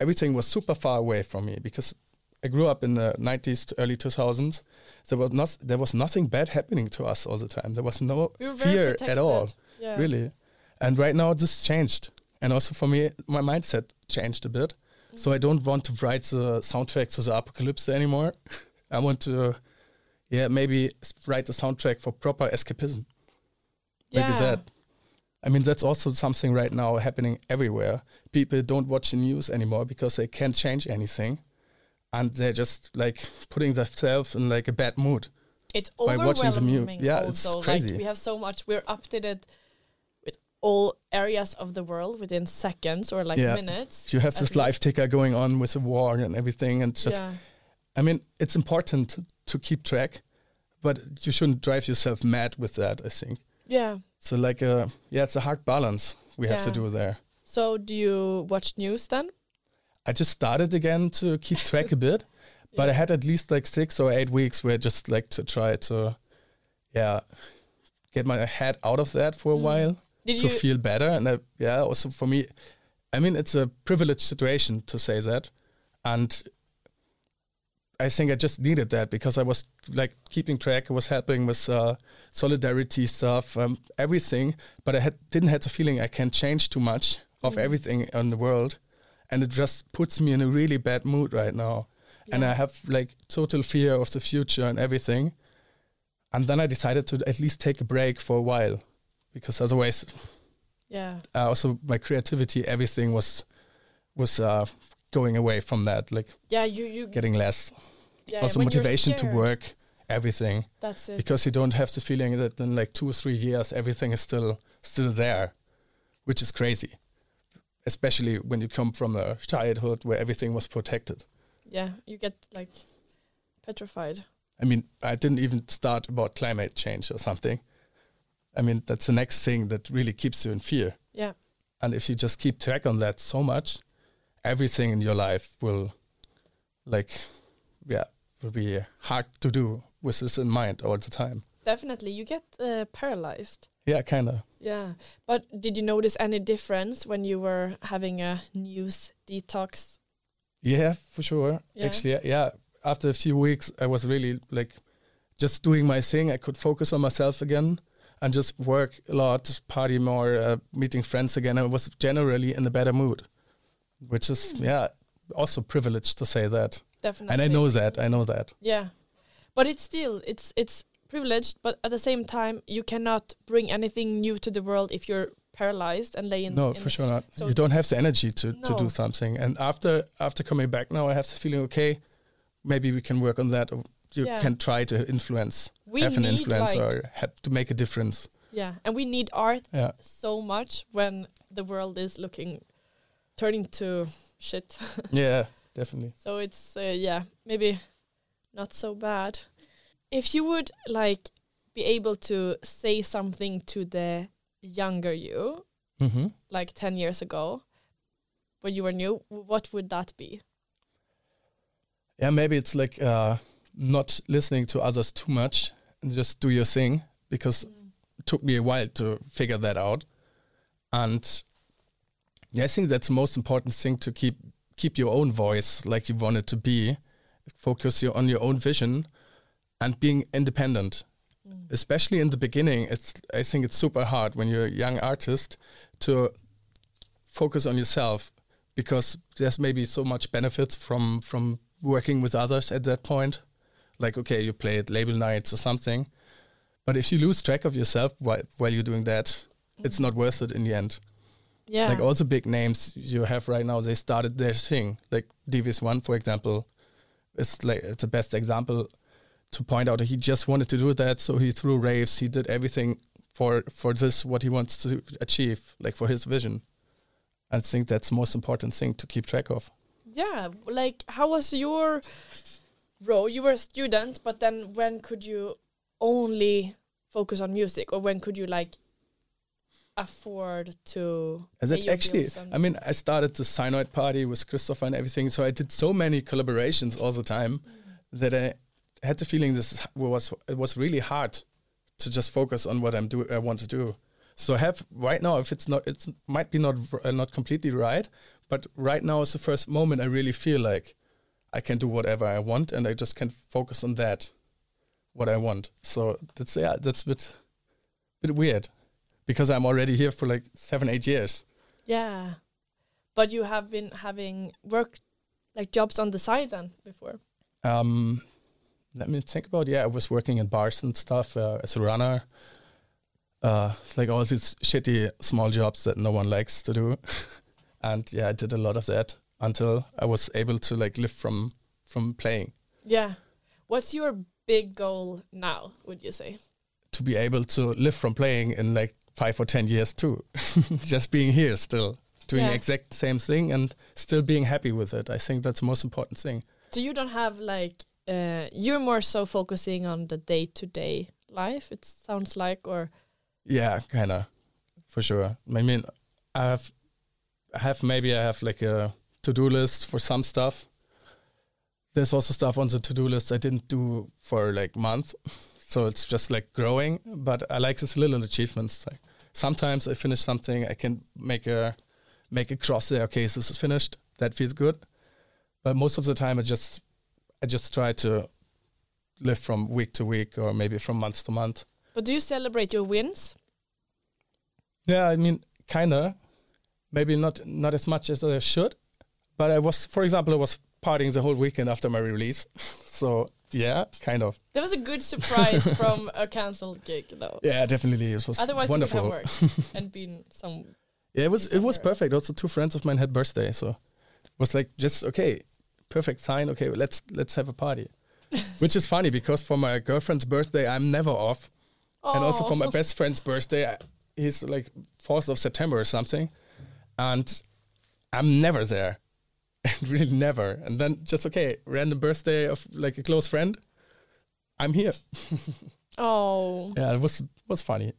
Everything was super far away from me because I grew up in the 90s to early 2000s. There was not there was nothing bad happening to us all the time. There was no We fear at all. Yeah. really. And right now this changed, and also for me, my mindset changed a bit. So I don't want to write the soundtrack to the apocalypse anymore. I want to, yeah, maybe write a soundtrack for proper escapism. Maybe that. I mean, that's also something right now happening everywhere. People don't watch the news anymore because they can't change anything, and they're just like putting themselves in like a bad mood. It's by watching the mu- yeah, it's crazy. Like we have so much. We're updated with all areas of the world within seconds or like Yeah. minutes. You have this live least. ticker going on with the war and everything, and it's just yeah. I mean, it's important to keep track, but you shouldn't drive yourself mad with that. I think Yeah. so. Like, a yeah, it's a hard balance we have to do there. So do you watch news then? I just started again to keep track a bit, but I had at least like six or eight weeks where I just like to try to, yeah, get my head out of that for a while Mm. Did to feel better. And I, yeah, also for me, I mean, it's a privileged situation to say that, and I think I just needed that because I was like keeping track. I was helping with uh, solidarity stuff, um, everything, but I had didn't have the feeling I can change too much of everything in the world, and it just puts me in a really bad mood right now, and I have like total fear of the future and everything. And then I decided to at least take a break for a while, because otherwise yeah. uh, also my creativity, everything was was uh, going away from that, like Yeah. You. You. getting less. yeah, also motivation to work, everything, That's it. because you don't have the feeling that in like two or three years everything is still still there, which is crazy, especially when you come from a childhood where everything was protected. yeah. You get like petrified. I mean, I didn't even start about climate change or something. I mean, that's the next thing that really keeps you in fear. Yeah. And if you just keep track on that so much, everything in your life will, like, yeah, will be hard to do with this in mind all the time. Definitely. You get uh, paralyzed. Yeah, kind of. Yeah. But did you notice any difference when you were having a news detox? Yeah, for sure. Yeah. Actually, yeah. After a few weeks, I was really like just doing my thing. I could focus on myself again and just work a lot, party more, uh, meeting friends again. I was generally in a better mood, which is Hmm. yeah, also privileged to say that. Definitely. And I know that. I know that. Yeah, but it's still it's it's privileged, but at the same time, you cannot bring anything new to the world if you're paralyzed and lay in. No, for sure not. so- you don't have the energy to, to do something. And after after coming back now, I have the feeling okay, maybe we can work on that. Or you Yeah. can try to influence, We have an influence, like- or have to make a difference. Yeah, and we need art Yeah. so much when the world is looking turning to shit. Yeah, definitely. so it's uh, yeah maybe not so bad. If you would like be able to say something to the younger you, Mm-hmm. like 10 years ago when you were new what would that be Yeah, maybe it's like uh, not listening to others too much and just do your thing because it took me a while to figure that out. And yeah, I think that's the most important thing to keep keep your own voice like you want it to be. Focus your, on your own vision and being independent. Mm. Especially in the beginning, it's I think it's super hard when you're a young artist to focus on yourself because there's maybe so much benefits from from working with others at that point. Like okay, you play at label nights or something, but if you lose track of yourself while while you're doing that, it's mm. not worth it in the end. Yeah. Like all the big names you have right now, they started their thing. Like Devious One, for example, is like it's the best example to point out. He just wanted to do that, so he threw raves. He did everything for for this what he wants to achieve, like for his vision. I think that's the most important thing to keep track of. yeah. Like, how was your role? You were a student, but then when could you only focus on music, or when could you like afford to? That's your actually, I mean, I started the Cyanoid party with Christopher and everything, so I did so many collaborations all the time mm. that I had the feeling this was it was really hard to just focus on what I'm do I want to do. So I have right now, if it's not, it might be not uh, not completely right, but right now is the first moment I really feel like I can do whatever I want, and I just can focus on that, what I want. So that's yeah, that's a bit, bit weird, because I'm already here for like seven, eight years. Yeah, but you have been having work like jobs on the side then before. Um, let me think about. Yeah, I was working in bars and stuff uh, as a runner. Uh, like all these shitty small jobs that no one likes to do, and yeah, I did a lot of that until I was able to like live from from playing. Yeah. What's your big goal now? Would you say? To be able to live from playing in like five or ten years too, just being here still doing Yeah. the exact same thing and still being happy with it. I think that's the most important thing. So you don't have like uh, you're more so focusing on the day to day life. It sounds like, or Yeah, kind of, for sure. I mean, I have, I have maybe I have like a to do list for some stuff. There's also stuff on the to do list I didn't do for like month, so it's just like growing. But I like these little achievements. Like sometimes I finish something, I can make a make a cross there. Okay, this is finished. That feels good. But most of the time, I just I just try to live from week to week or maybe from month to month. but do you celebrate your wins? Yeah, I mean, kinda. Maybe not not as much as I should, but I was, for example, I was partying the whole weekend after my release. so yeah, kind of. That was a good surprise from a cancelled gig, though. Yeah, definitely, it was Otherwise, wonderful. it would have worked and been some. Yeah, it was it was perfect. Also, two friends of mine had birthday, so it was like just okay, perfect sign. Okay, let's let's have a party. Which is funny because for my girlfriend's birthday, I'm never off, and also for my Oh. best friend's birthday, he's like fourth of September or something, and I'm never there, really never. And then just okay, random birthday of like a close friend, I'm here. Oh, Yeah, it was was funny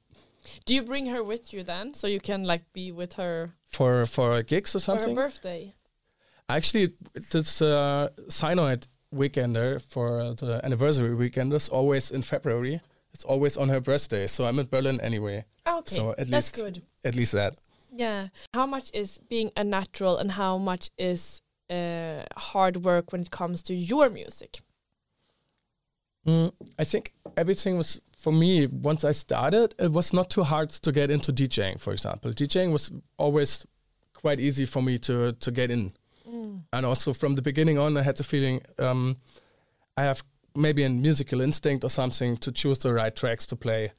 do you bring her with you then, so you can like be with her for for gigs or for her something. birthday? Actually, this uh, Cyanoid weekender for the anniversary weekend is always in February. It's always on her birthday, so I'm in Berlin anyway. Okay, So at that's least good. at least that. Yeah. How much is being a natural, and how much is uh, hard work when it comes to your music? Mm, I think everything was for me once I started. It was not too hard to get into DJing. For example, DJing was always quite easy for me to to get in, and also from the beginning on, I had the feeling um, I have maybe a musical instinct or something to choose the right tracks to play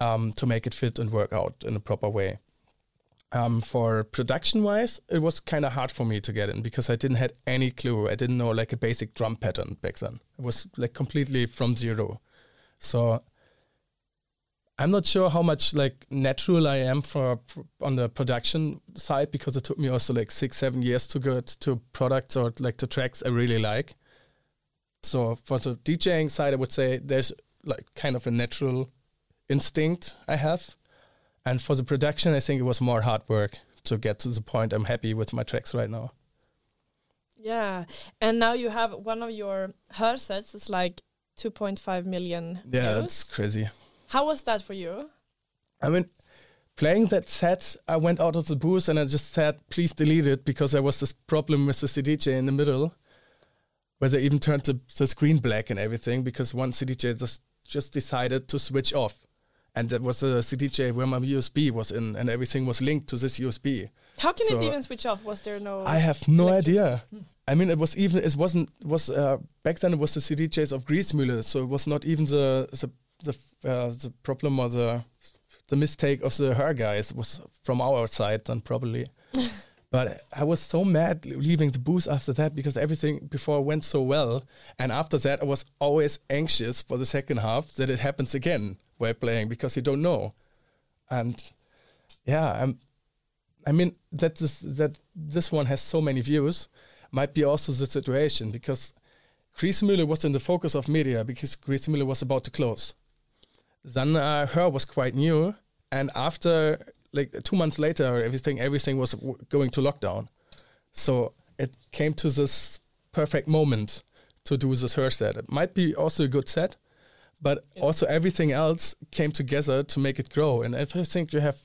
um, to make it fit and work out in a proper way. Um, for production wise, it was kind of hard for me to get in because I didn't had any clue. I didn't know like a basic drum pattern back then. It was like completely from zero. So I'm not sure how much like natural I am for on the production side because it took me also like six, seven years to get to products or like to tracks I really like. So for the DJing side, I would say there's like kind of a natural instinct I have. And for the production, I think it was more hard work to get to the point I'm happy with my tracks right now. Yeah, and now you have one of your HÖR sets. It's like 2.5 million. Yeah, views. that's crazy. How was that for you? I mean, playing that set, I went out of the booth and I just said, please delete it because there was this problem with the CDJ in the middle where they even turned the, the screen black and everything because one CDJ just, just decided to switch off. And that was a CDJ where my USB was in and everything was linked to this USB. How can it even switch off? Was there no? I have no idea. I mean, it was even it wasn't was uh, back then it was the CDJs of Griesmühle, so it was not even the the the, uh, the problem or the the mistake of the HÖR guys was from our side then probably. but I was so mad leaving the booth after that because everything before went so well, and after that I was always anxious for the second half that it happens again while playing because you don't know, and yeah, I'm. I mean that this that this one has so many views might be also the situation because Griesmühle was in the focus of media because Griesmühle was about to close. Then uh, HÖR was quite new, and after like two months later, everything everything was w- going to lockdown. So it came to this perfect moment to do this HÖR set. It might be also a good set, but also everything else came together to make it grow. And if I think you have,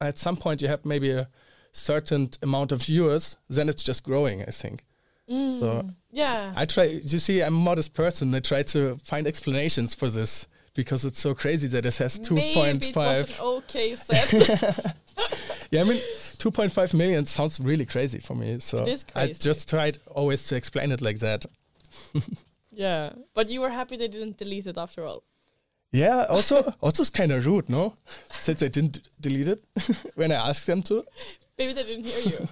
at some point, you have maybe a certain amount of viewers, then it's just growing. I think. Mm. So yeah, I try. You see, I'm a modest person. I try to find explanations for this because it's so crazy that it has 2.5. Okay, set. yeah, I mean, 2.5 million sounds really crazy for me. So I just tried always to explain it like that. yeah, but you were happy they didn't delete it after all. Yeah, also, also it's kind of rude, no? Since they didn't delete it when I asked them to. Maybe they didn't hear you.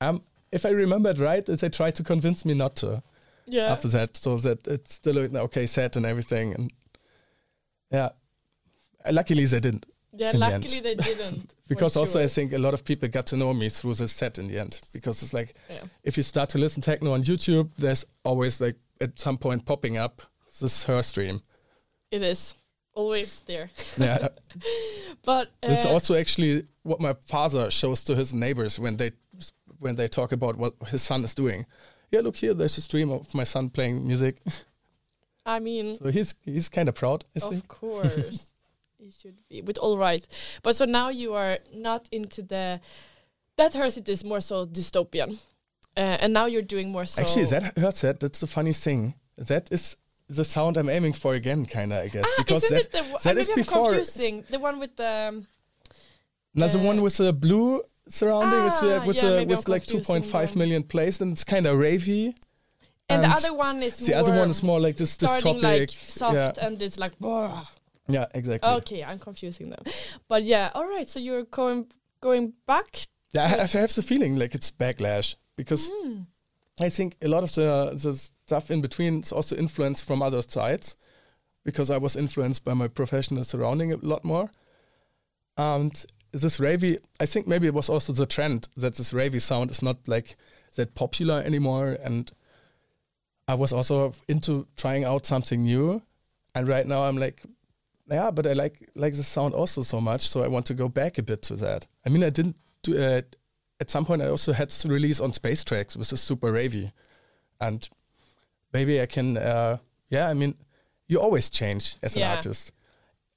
um, if I remembered right, they tried to convince me not to. Yeah. After that, so that it's still okay set and everything, and yeah, luckily they didn't. Yeah, luckily the they didn't. because also sure. I think a lot of people got to know me through this set in the end. Because it's like yeah. if you start to listen techno on YouTube, there's always like at some point popping up this HÖR stream. It is always there. Yeah, but uh, it's also actually what my father shows to his neighbors when they when they talk about what his son is doing. Yeah, look here, there's a stream of my son playing music. I mean, so he's he's kind of proud. I of think. course, he should be. But all right, but so now you are not into the that HÖR set is more so dystopian, uh, and now you're doing more so. Actually, that HÖR set that's the funny thing. That is the sound I'm aiming for again, kind of, I guess, ah, because that, the, that is before. Confusing the one with the. Um, now the one with the blue surrounding ah, is uh, with, yeah, with like 2.5 million plays, and it's kind of ravey. And, and, the other one is the other one is more like this dystopic, like soft, yeah. and it's like. Yeah, exactly. Okay, I'm confusing them, but yeah, all right. So you're going going back. Yeah, I have the feeling like it's backlash because mm. I think a lot of the the stuff in between is also influenced from other sides because I was influenced by my professional surrounding a lot more. And this ravey, I think maybe it was also the trend that this ravey sound is not like that popular anymore. And I was also into trying out something new. And right now I'm like, yeah, but I like like the sound also so much, so I want to go back a bit to that. I mean, I didn't do it. Uh, at some point, I also had to release on Space Tracks, which is super ravey, and maybe I can. Uh, yeah, I mean, you always change as yeah. an artist.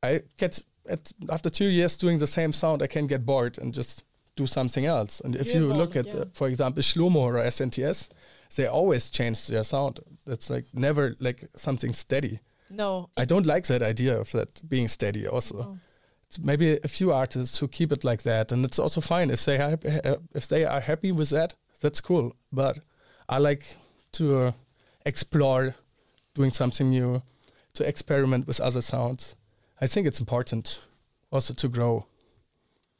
I get at, after two years doing the same sound, I can get bored and just do something else. And if you, you look at, yeah. uh, for example, Shlomo or SNTS, they always change their sound. It's like never like something steady. No, I don't like that idea of that being steady. Also, no. it's maybe a few artists who keep it like that, and it's also fine if they are, if they are happy with that. That's cool. But I like to uh, explore, doing something new, to experiment with other sounds. I think it's important also to grow,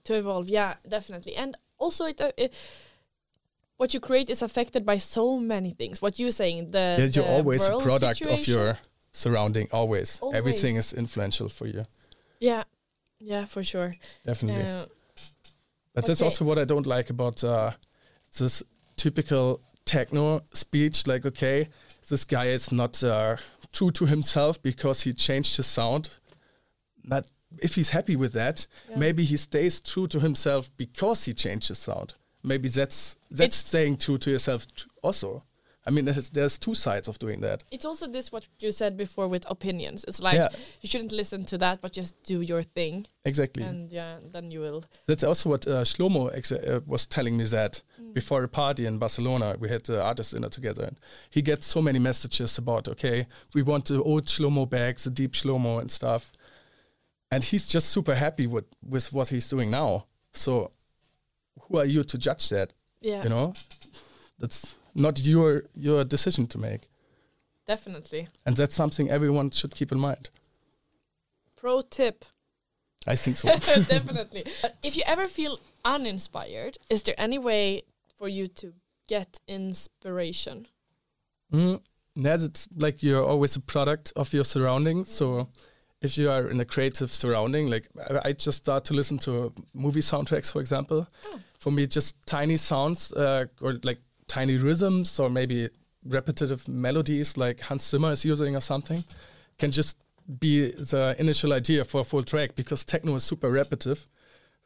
to evolve. Yeah, definitely, and also it, uh, it what you create is affected by so many things. What you're saying, the yeah, you're the always a product situation. of your surrounding. Always. always. everything is influential for you. Yeah, yeah, for sure. Definitely. Uh, but okay. that's also what I don't like about uh, this typical techno speech. Like, okay, this guy is not uh, true to himself because he changed his sound. But if he's happy with that, yeah. maybe he stays true to himself because he changed his sound. Maybe that's that's it's staying true to yourself also. I mean, there's, there's, two sides of doing that. It's also this what you said before with opinions. It's like yeah. you shouldn't listen to that, but just do your thing. Exactly. And yeah, then you will. That's also what uh, Shlomo uh, was telling me that mm. before a party in Barcelona, we had the artist dinner together, and he gets so many messages about, okay, we want the old Shlomo back, the deep Shlomo and stuff, and he's just super happy with with what he's doing now. So, who are you to judge that? Yeah. You know, that's not your your decision to make. Definitely. And that's something everyone should keep in mind. Pro tip: I think so. Definitely. But if you ever feel uninspired, is there any way for you to get inspiration? Mm, it's like you're always a product of your surroundings. So if you are in a creative surrounding, like I, I just start to listen to movie soundtracks, for example. Oh. For me, just tiny sounds uh, or like tiny rhythms or maybe repetitive melodies like Hans Zimmer is using or something can just be the initial idea for a full track because techno is super repetitive.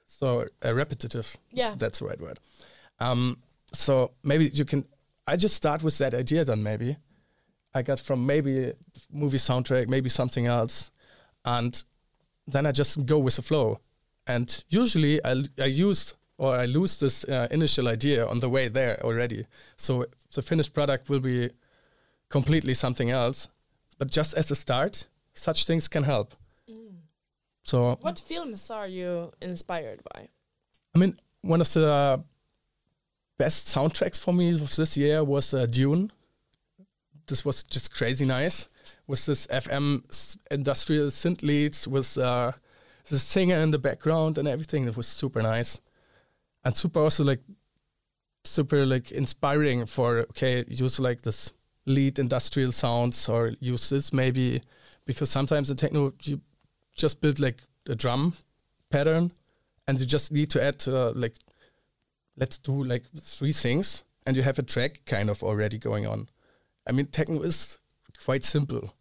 So uh, repetitive. Yeah. That's the right word. Um, so maybe you can. I just start with that idea then maybe. I got from maybe movie soundtrack, maybe something else, and then I just go with the flow. And usually I I use or I lose this uh, initial idea on the way there already. So the finished product will be completely something else. But just as a start, such things can help. Mm. So What films are you inspired by? I mean, one of the best soundtracks for me of this year was uh, Dune. This was just crazy nice. With this FM industrial synth leads, with uh, the singer in the background and everything. It was super nice, and super also like super like inspiring for okay use like this lead industrial sounds or use this maybe because sometimes in techno you just build like a drum pattern and you just need to add uh, like let's do like three things and you have a track kind of already going on i mean techno is quite simple.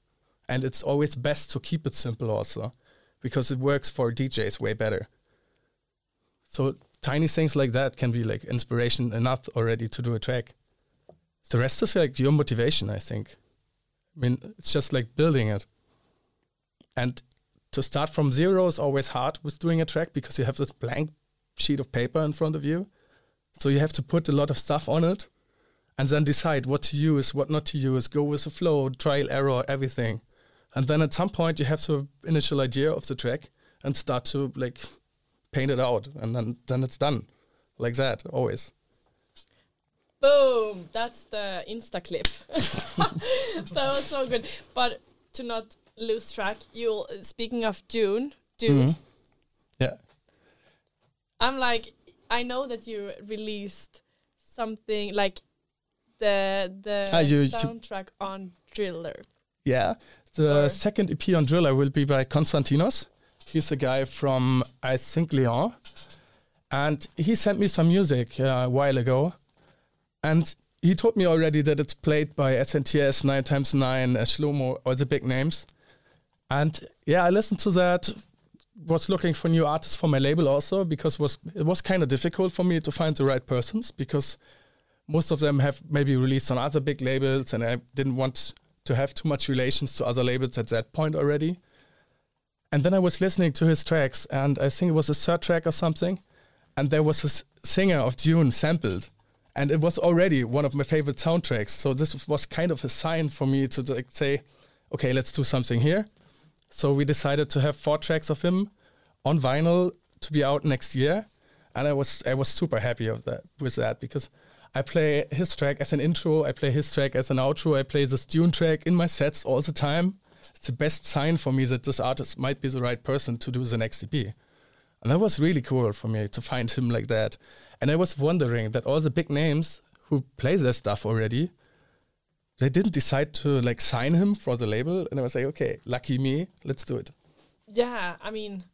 And it's always best to keep it simple also because it works for djs way better. So tiny things like that can be like inspiration enough already to do a track. The rest is like your motivation i think. I mean it's just like building it. And to start from zero is always hard with doing a track because you have this blank sheet of paper in front of you. So you have to put a lot of stuff on it and then decide what to use, what not to use, go with the flow, trial, error, everything. And then at some point you have the initial idea of the track and start to like paint it out and then, then it's done. Like that, always. Boom! That's the Insta clip. that was so good. But to not lose track, you speaking of Dune, Dune. Mhm. Yeah. I'm like, I know that you released something like the the Ah, you- you- soundtrack on Driller. Yeah. The Or- second EP on Driller will be by Konstantinos. He's a guy from, I think, Lyon. And he sent me some music uh, a while ago. And he told me already that it's played by SNTS, Nine Times Nine, uh, Shlomo, all the big names. And yeah, I listened to that. Was looking for new artists for my label also because it was it was kind of difficult for me to find the right persons because most of them have maybe released on other big labels and I didn't want to have too much relations to other labels at that point already. And then I was listening to his tracks and I think it was a third track or something and there was a singer of Dune sampled and it was already one of my favorite soundtracks. So this was kind of a sign for me to like say, okay, let's do something here. So we decided to have four tracks of him on vinyl to be out next year, and I was I was super happy of that with that because I play his track as an intro, I play his track as an outro, I play this Dune track in my sets all the time. It's the best sign for me that this artist might be the right person to do the next EP. And that was really cool for me to find him like that. And I was wondering that all the big names who play their stuff already, they didn't decide to like sign him for the label. And I was like, okay, lucky me, let's do it. Yeah, I mean,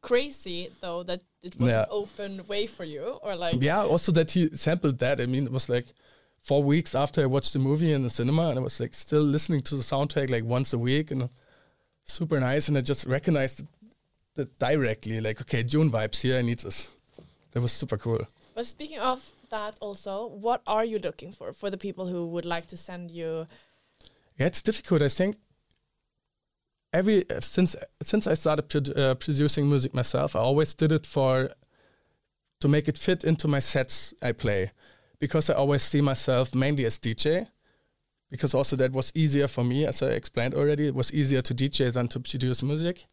crazy though that it was Yeah. an open way for you, or like Yeah, also that he sampled that. I mean, it was like four weeks after I watched the movie in the cinema, and I was like still listening to the soundtrack like once a week, and uh, super nice. And I just recognized it, it directly, like okay, Dune vibes here. I need this. That was super cool. But speaking of that, also, what are you looking for for the people who would like to send you? Yeah, it's difficult. I think every since since I started produ- uh, producing music myself, I always did it for to make it fit into my sets I play, because I always see myself mainly as DJ. Because also that was easier for me, as I explained already. It was easier to DJ than to produce music,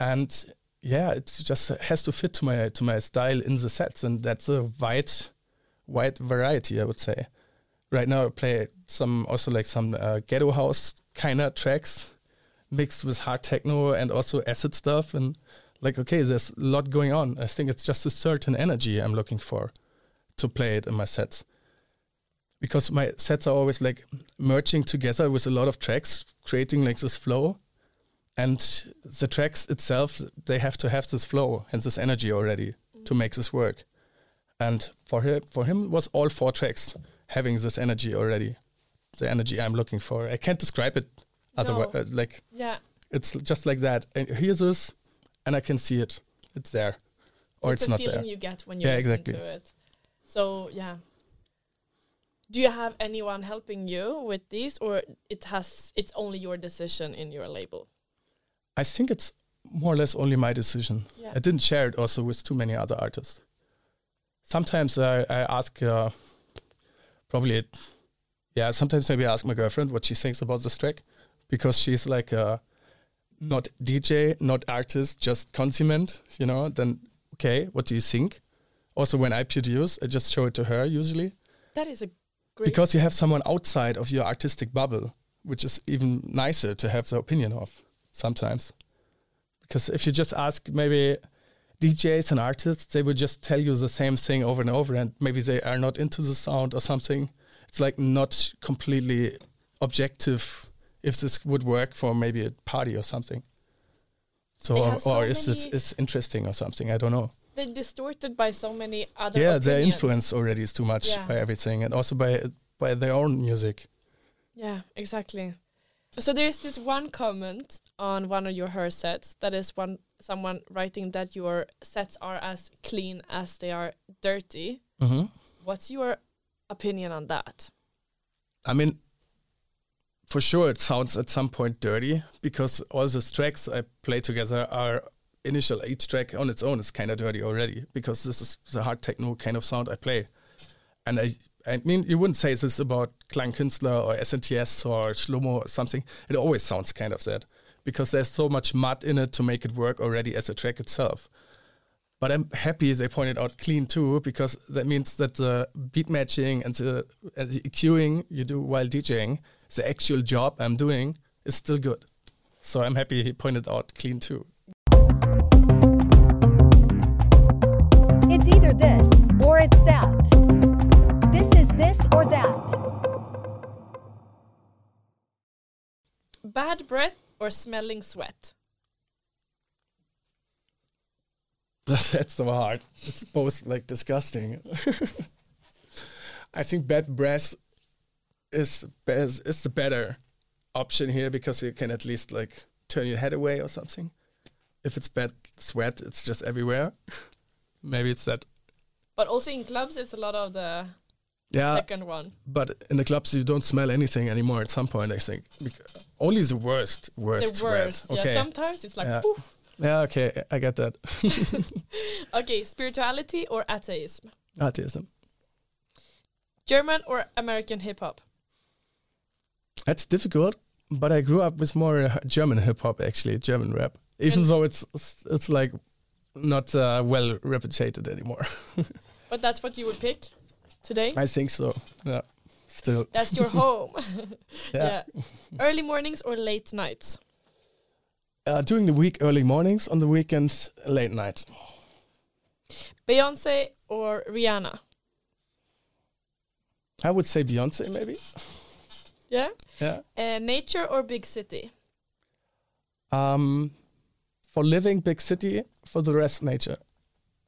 and yeah, it just has to fit to my to my style in the sets, and that's a wide, wide variety, I would say right now I play some also like some uh, ghetto house kind of tracks, mixed with hard techno and also acid stuff and like okay there's a lot going on. I think it's just a certain energy i'm looking for to play it in my sets. Because my sets are always like merging together with a lot of tracks creating like this flow. And the tracks itself they have to have this flow and this energy already to mm. make this work. And for him for him was all four tracks having this energy already the energy i'm looking for. I can't describe it otherwise No. uh, like Yeah. it's just like that and here's this and i can see it it's there or it's, it's, not feeling there you get when you Yeah, listen exactly. to it. So yeah. Do you have anyone helping you with these, or it has it's only your decision in your label? i think it's more or less only my decision Yeah. i didn't share it also with too many other artists sometimes i, I ask uh, probably it, yeah sometimes maybe i ask my girlfriend what she thinks about this track because she's like uh, not dj not artist just consummate you know then okay what do you think? Also when i produce i just show it to her usually. That is a great. because you have someone outside of your artistic bubble which is even nicer to have the opinion of sometimes. Because if you just ask maybe djs and artists they will just tell you the same thing over and over and maybe they are not into the sound or something. It's like not completely objective if this would work for maybe a party or something so or, so or is this many- is interesting or something i don't know they're distorted by so many other. yeah their influence already is too much Yeah. by everything and also by by their own music Yeah, exactly. So there's this one comment on one of your HÖR sets that is one someone writing that your sets are as clean as they are dirty. mm-hmm. What's your opinion on that? I mean, for sure, it sounds at some point dirty because all the tracks I play together are initial. Each track on its own is kind of dirty already because this is the hard techno kind of sound I play. And I, I mean, you wouldn't say this about Klangkünstler or SNTS or Shlomo or something. It always sounds kind of that because there's so much mud in it to make it work already as a track itself. But I'm happy they pointed out clean too, because that means that the beat matching and the, and the EQing you do while DJing, the actual job I'm doing is still good. So I'm happy he pointed out clean too. It's either this or it's that. This is this or that. Bad breath or smelling sweat? That's so hard. It's both like disgusting. I think bad breath is is is the better option here because you can at least like turn your head away or something. If it's bad sweat, it's just everywhere. Maybe it's that. But also in clubs, it's a lot of the Yeah, second one. but in the clubs you don't smell anything anymore. At some point, I think Bec- only the worst, worst The sweat. worst. Okay. Yeah, sometimes it's like, Yeah. Yeah, okay, I get that. okay, spirituality or atheism? Atheism. German or American hip hop? That's difficult, but I grew up with more uh, German hip hop actually, German rap. Even And- though it's it's like not uh, well reputed anymore. But that's what you would pick today? I think so. Yeah, still. That's your home. Yeah. yeah. Early mornings or late nights? Uh, during the week, early mornings. On the weekends, late nights. Beyonce or Rihanna? I would say Beyonce maybe. Yeah. Yeah. Uh, nature or big city? Um, for living big city, for the rest nature.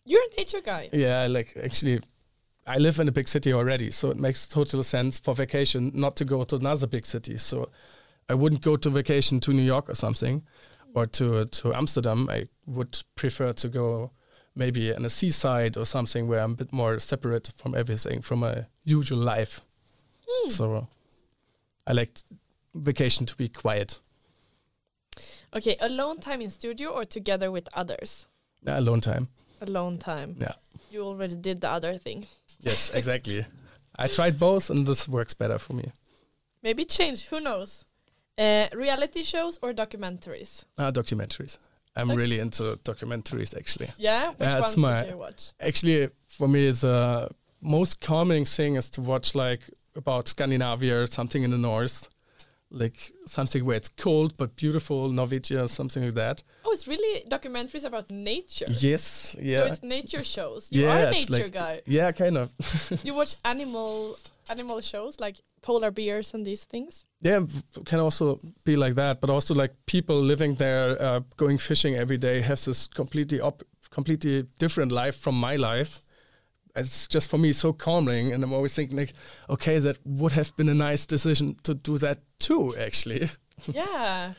You're a nature guy. Yeah, like actually, I live in a big city already, so it makes total sense for vacation not to go to another big city. So I wouldn't go to vacation to New York or something, or to to Amsterdam. I would prefer to go maybe in a seaside or something where I'm a bit more separate from everything, from my usual life. So I like vacation to be quiet. Okay, alone time in studio or together with others? Yeah, alone time. Alone time. Yeah. You already did the other thing. Yes, exactly. I tried both, and this works better for me. Maybe change. Who knows? Uh, reality shows or documentaries? Ah, documentaries. I'm Doc- really into documentaries actually. Yeah. Which it's ones my- did you watch? Actually, for me, the most calming thing is to watch like about Scandinavia or something in the north, like something where it's cold but beautiful, Norwegia, something like that. Oh, it's really documentaries about nature. Yes, yeah, So it's nature shows. You yeah, are a nature like- guy. Yeah, kind of. You watch animal animal shows like polar bears and these things. yeah, can also be like that, but also like people living there, uh, going fishing every day, has this completely op- completely different life from my life. It's just for me so calming, and I'm always thinking like, okay, that would have been a nice decision to do that too. Actually, yeah.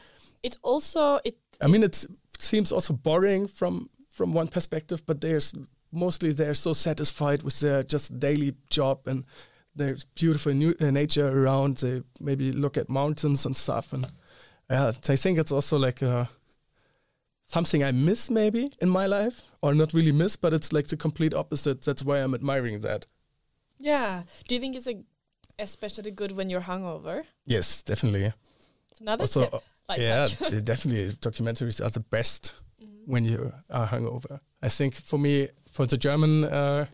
It also it I mean, it seems also boring from from one perspective, but there's mostly they're so satisfied with their just daily job and there's beautiful new, uh, nature around. They maybe look at mountains and stuff, and yeah, I think it's also like uh, something I miss maybe in my life, or not really miss, but it's like the complete opposite. That's why I'm admiring that. yeah. Do you think it's a especially good when you're hungover? Yes, definitely. It's another Also, tip. uh, Like yeah, definitely documentaries are the best when you are hungover. I think for me, for the German uh,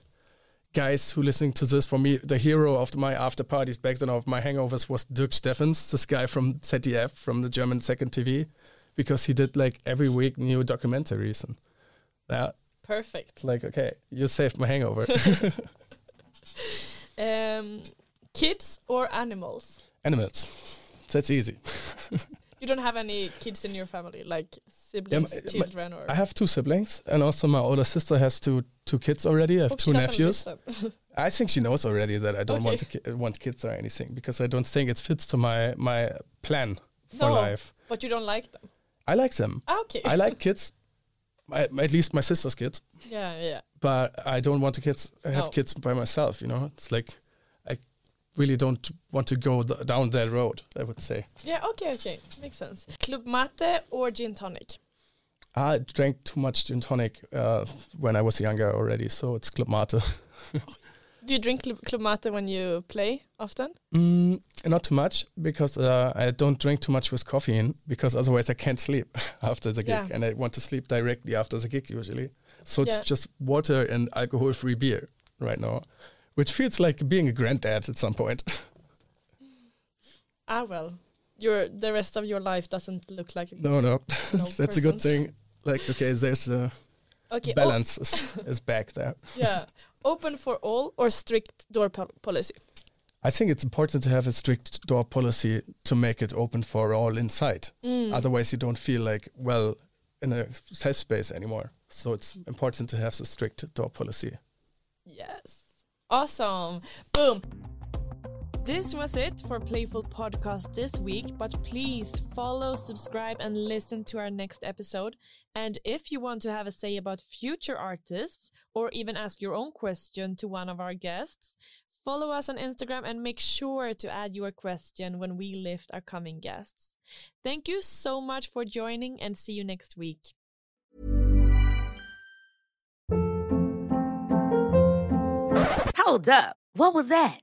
guys who listening to this, for me, the hero of my after parties back then of my hangovers was Dirk Steffens, this guy from ZDF, from the German second TV, because he did like every week new documentaries and yeah, Perfect. like okay, you saved my hangover. Um, kids or animals? Animals, that's easy. You don't have any kids in your family, like siblings, my- my- children, or I have two siblings, and also my older sister has two two kids already. I have Hope two nephews. I think she knows already that I don't want to ki- want kids or anything because I don't think it fits to my my plan for No. life. but you don't like them. I like them. Ah, okay. I like kids. I, at least my sister's kids, yeah, yeah. but I don't want to kids have kids by myself. You know, it's like I really don't want to go th- down that road. I would say. Yeah, okay, okay. Makes sense. Club mate or gin tonic? I drank too much gin tonic uh, when I was younger already, so it's Club Mate. Do you drink Club, mate when you play often? Mm, not too much because uh, I don't drink too much with caffeine because otherwise I can't sleep after the gig Yeah. and I want to sleep directly after the gig usually. So it's Yeah. just water and alcohol free beer right now, which feels like being a granddad at some point. Ah, well, your the rest of your life doesn't look like no, no, No that's a good thing. Like, okay, there's a okay. o- balance is, is back there. yeah, open for all or strict door pol- policy. I think it's important to have a strict door policy to make it open for all inside. Mm. Otherwise, you don't feel like well in a safe space anymore. So it's important to have the strict door policy. Yes. Awesome. Boom. This was it for Playful Podcast this week, but please follow, subscribe, and listen to our next episode. And if you want to have a say about future artists or even ask your own question to one of our guests, follow us on Instagram and make sure to add your question when we lift our coming guests. Thank you so much for joining and see you next week. Hold up. What was that?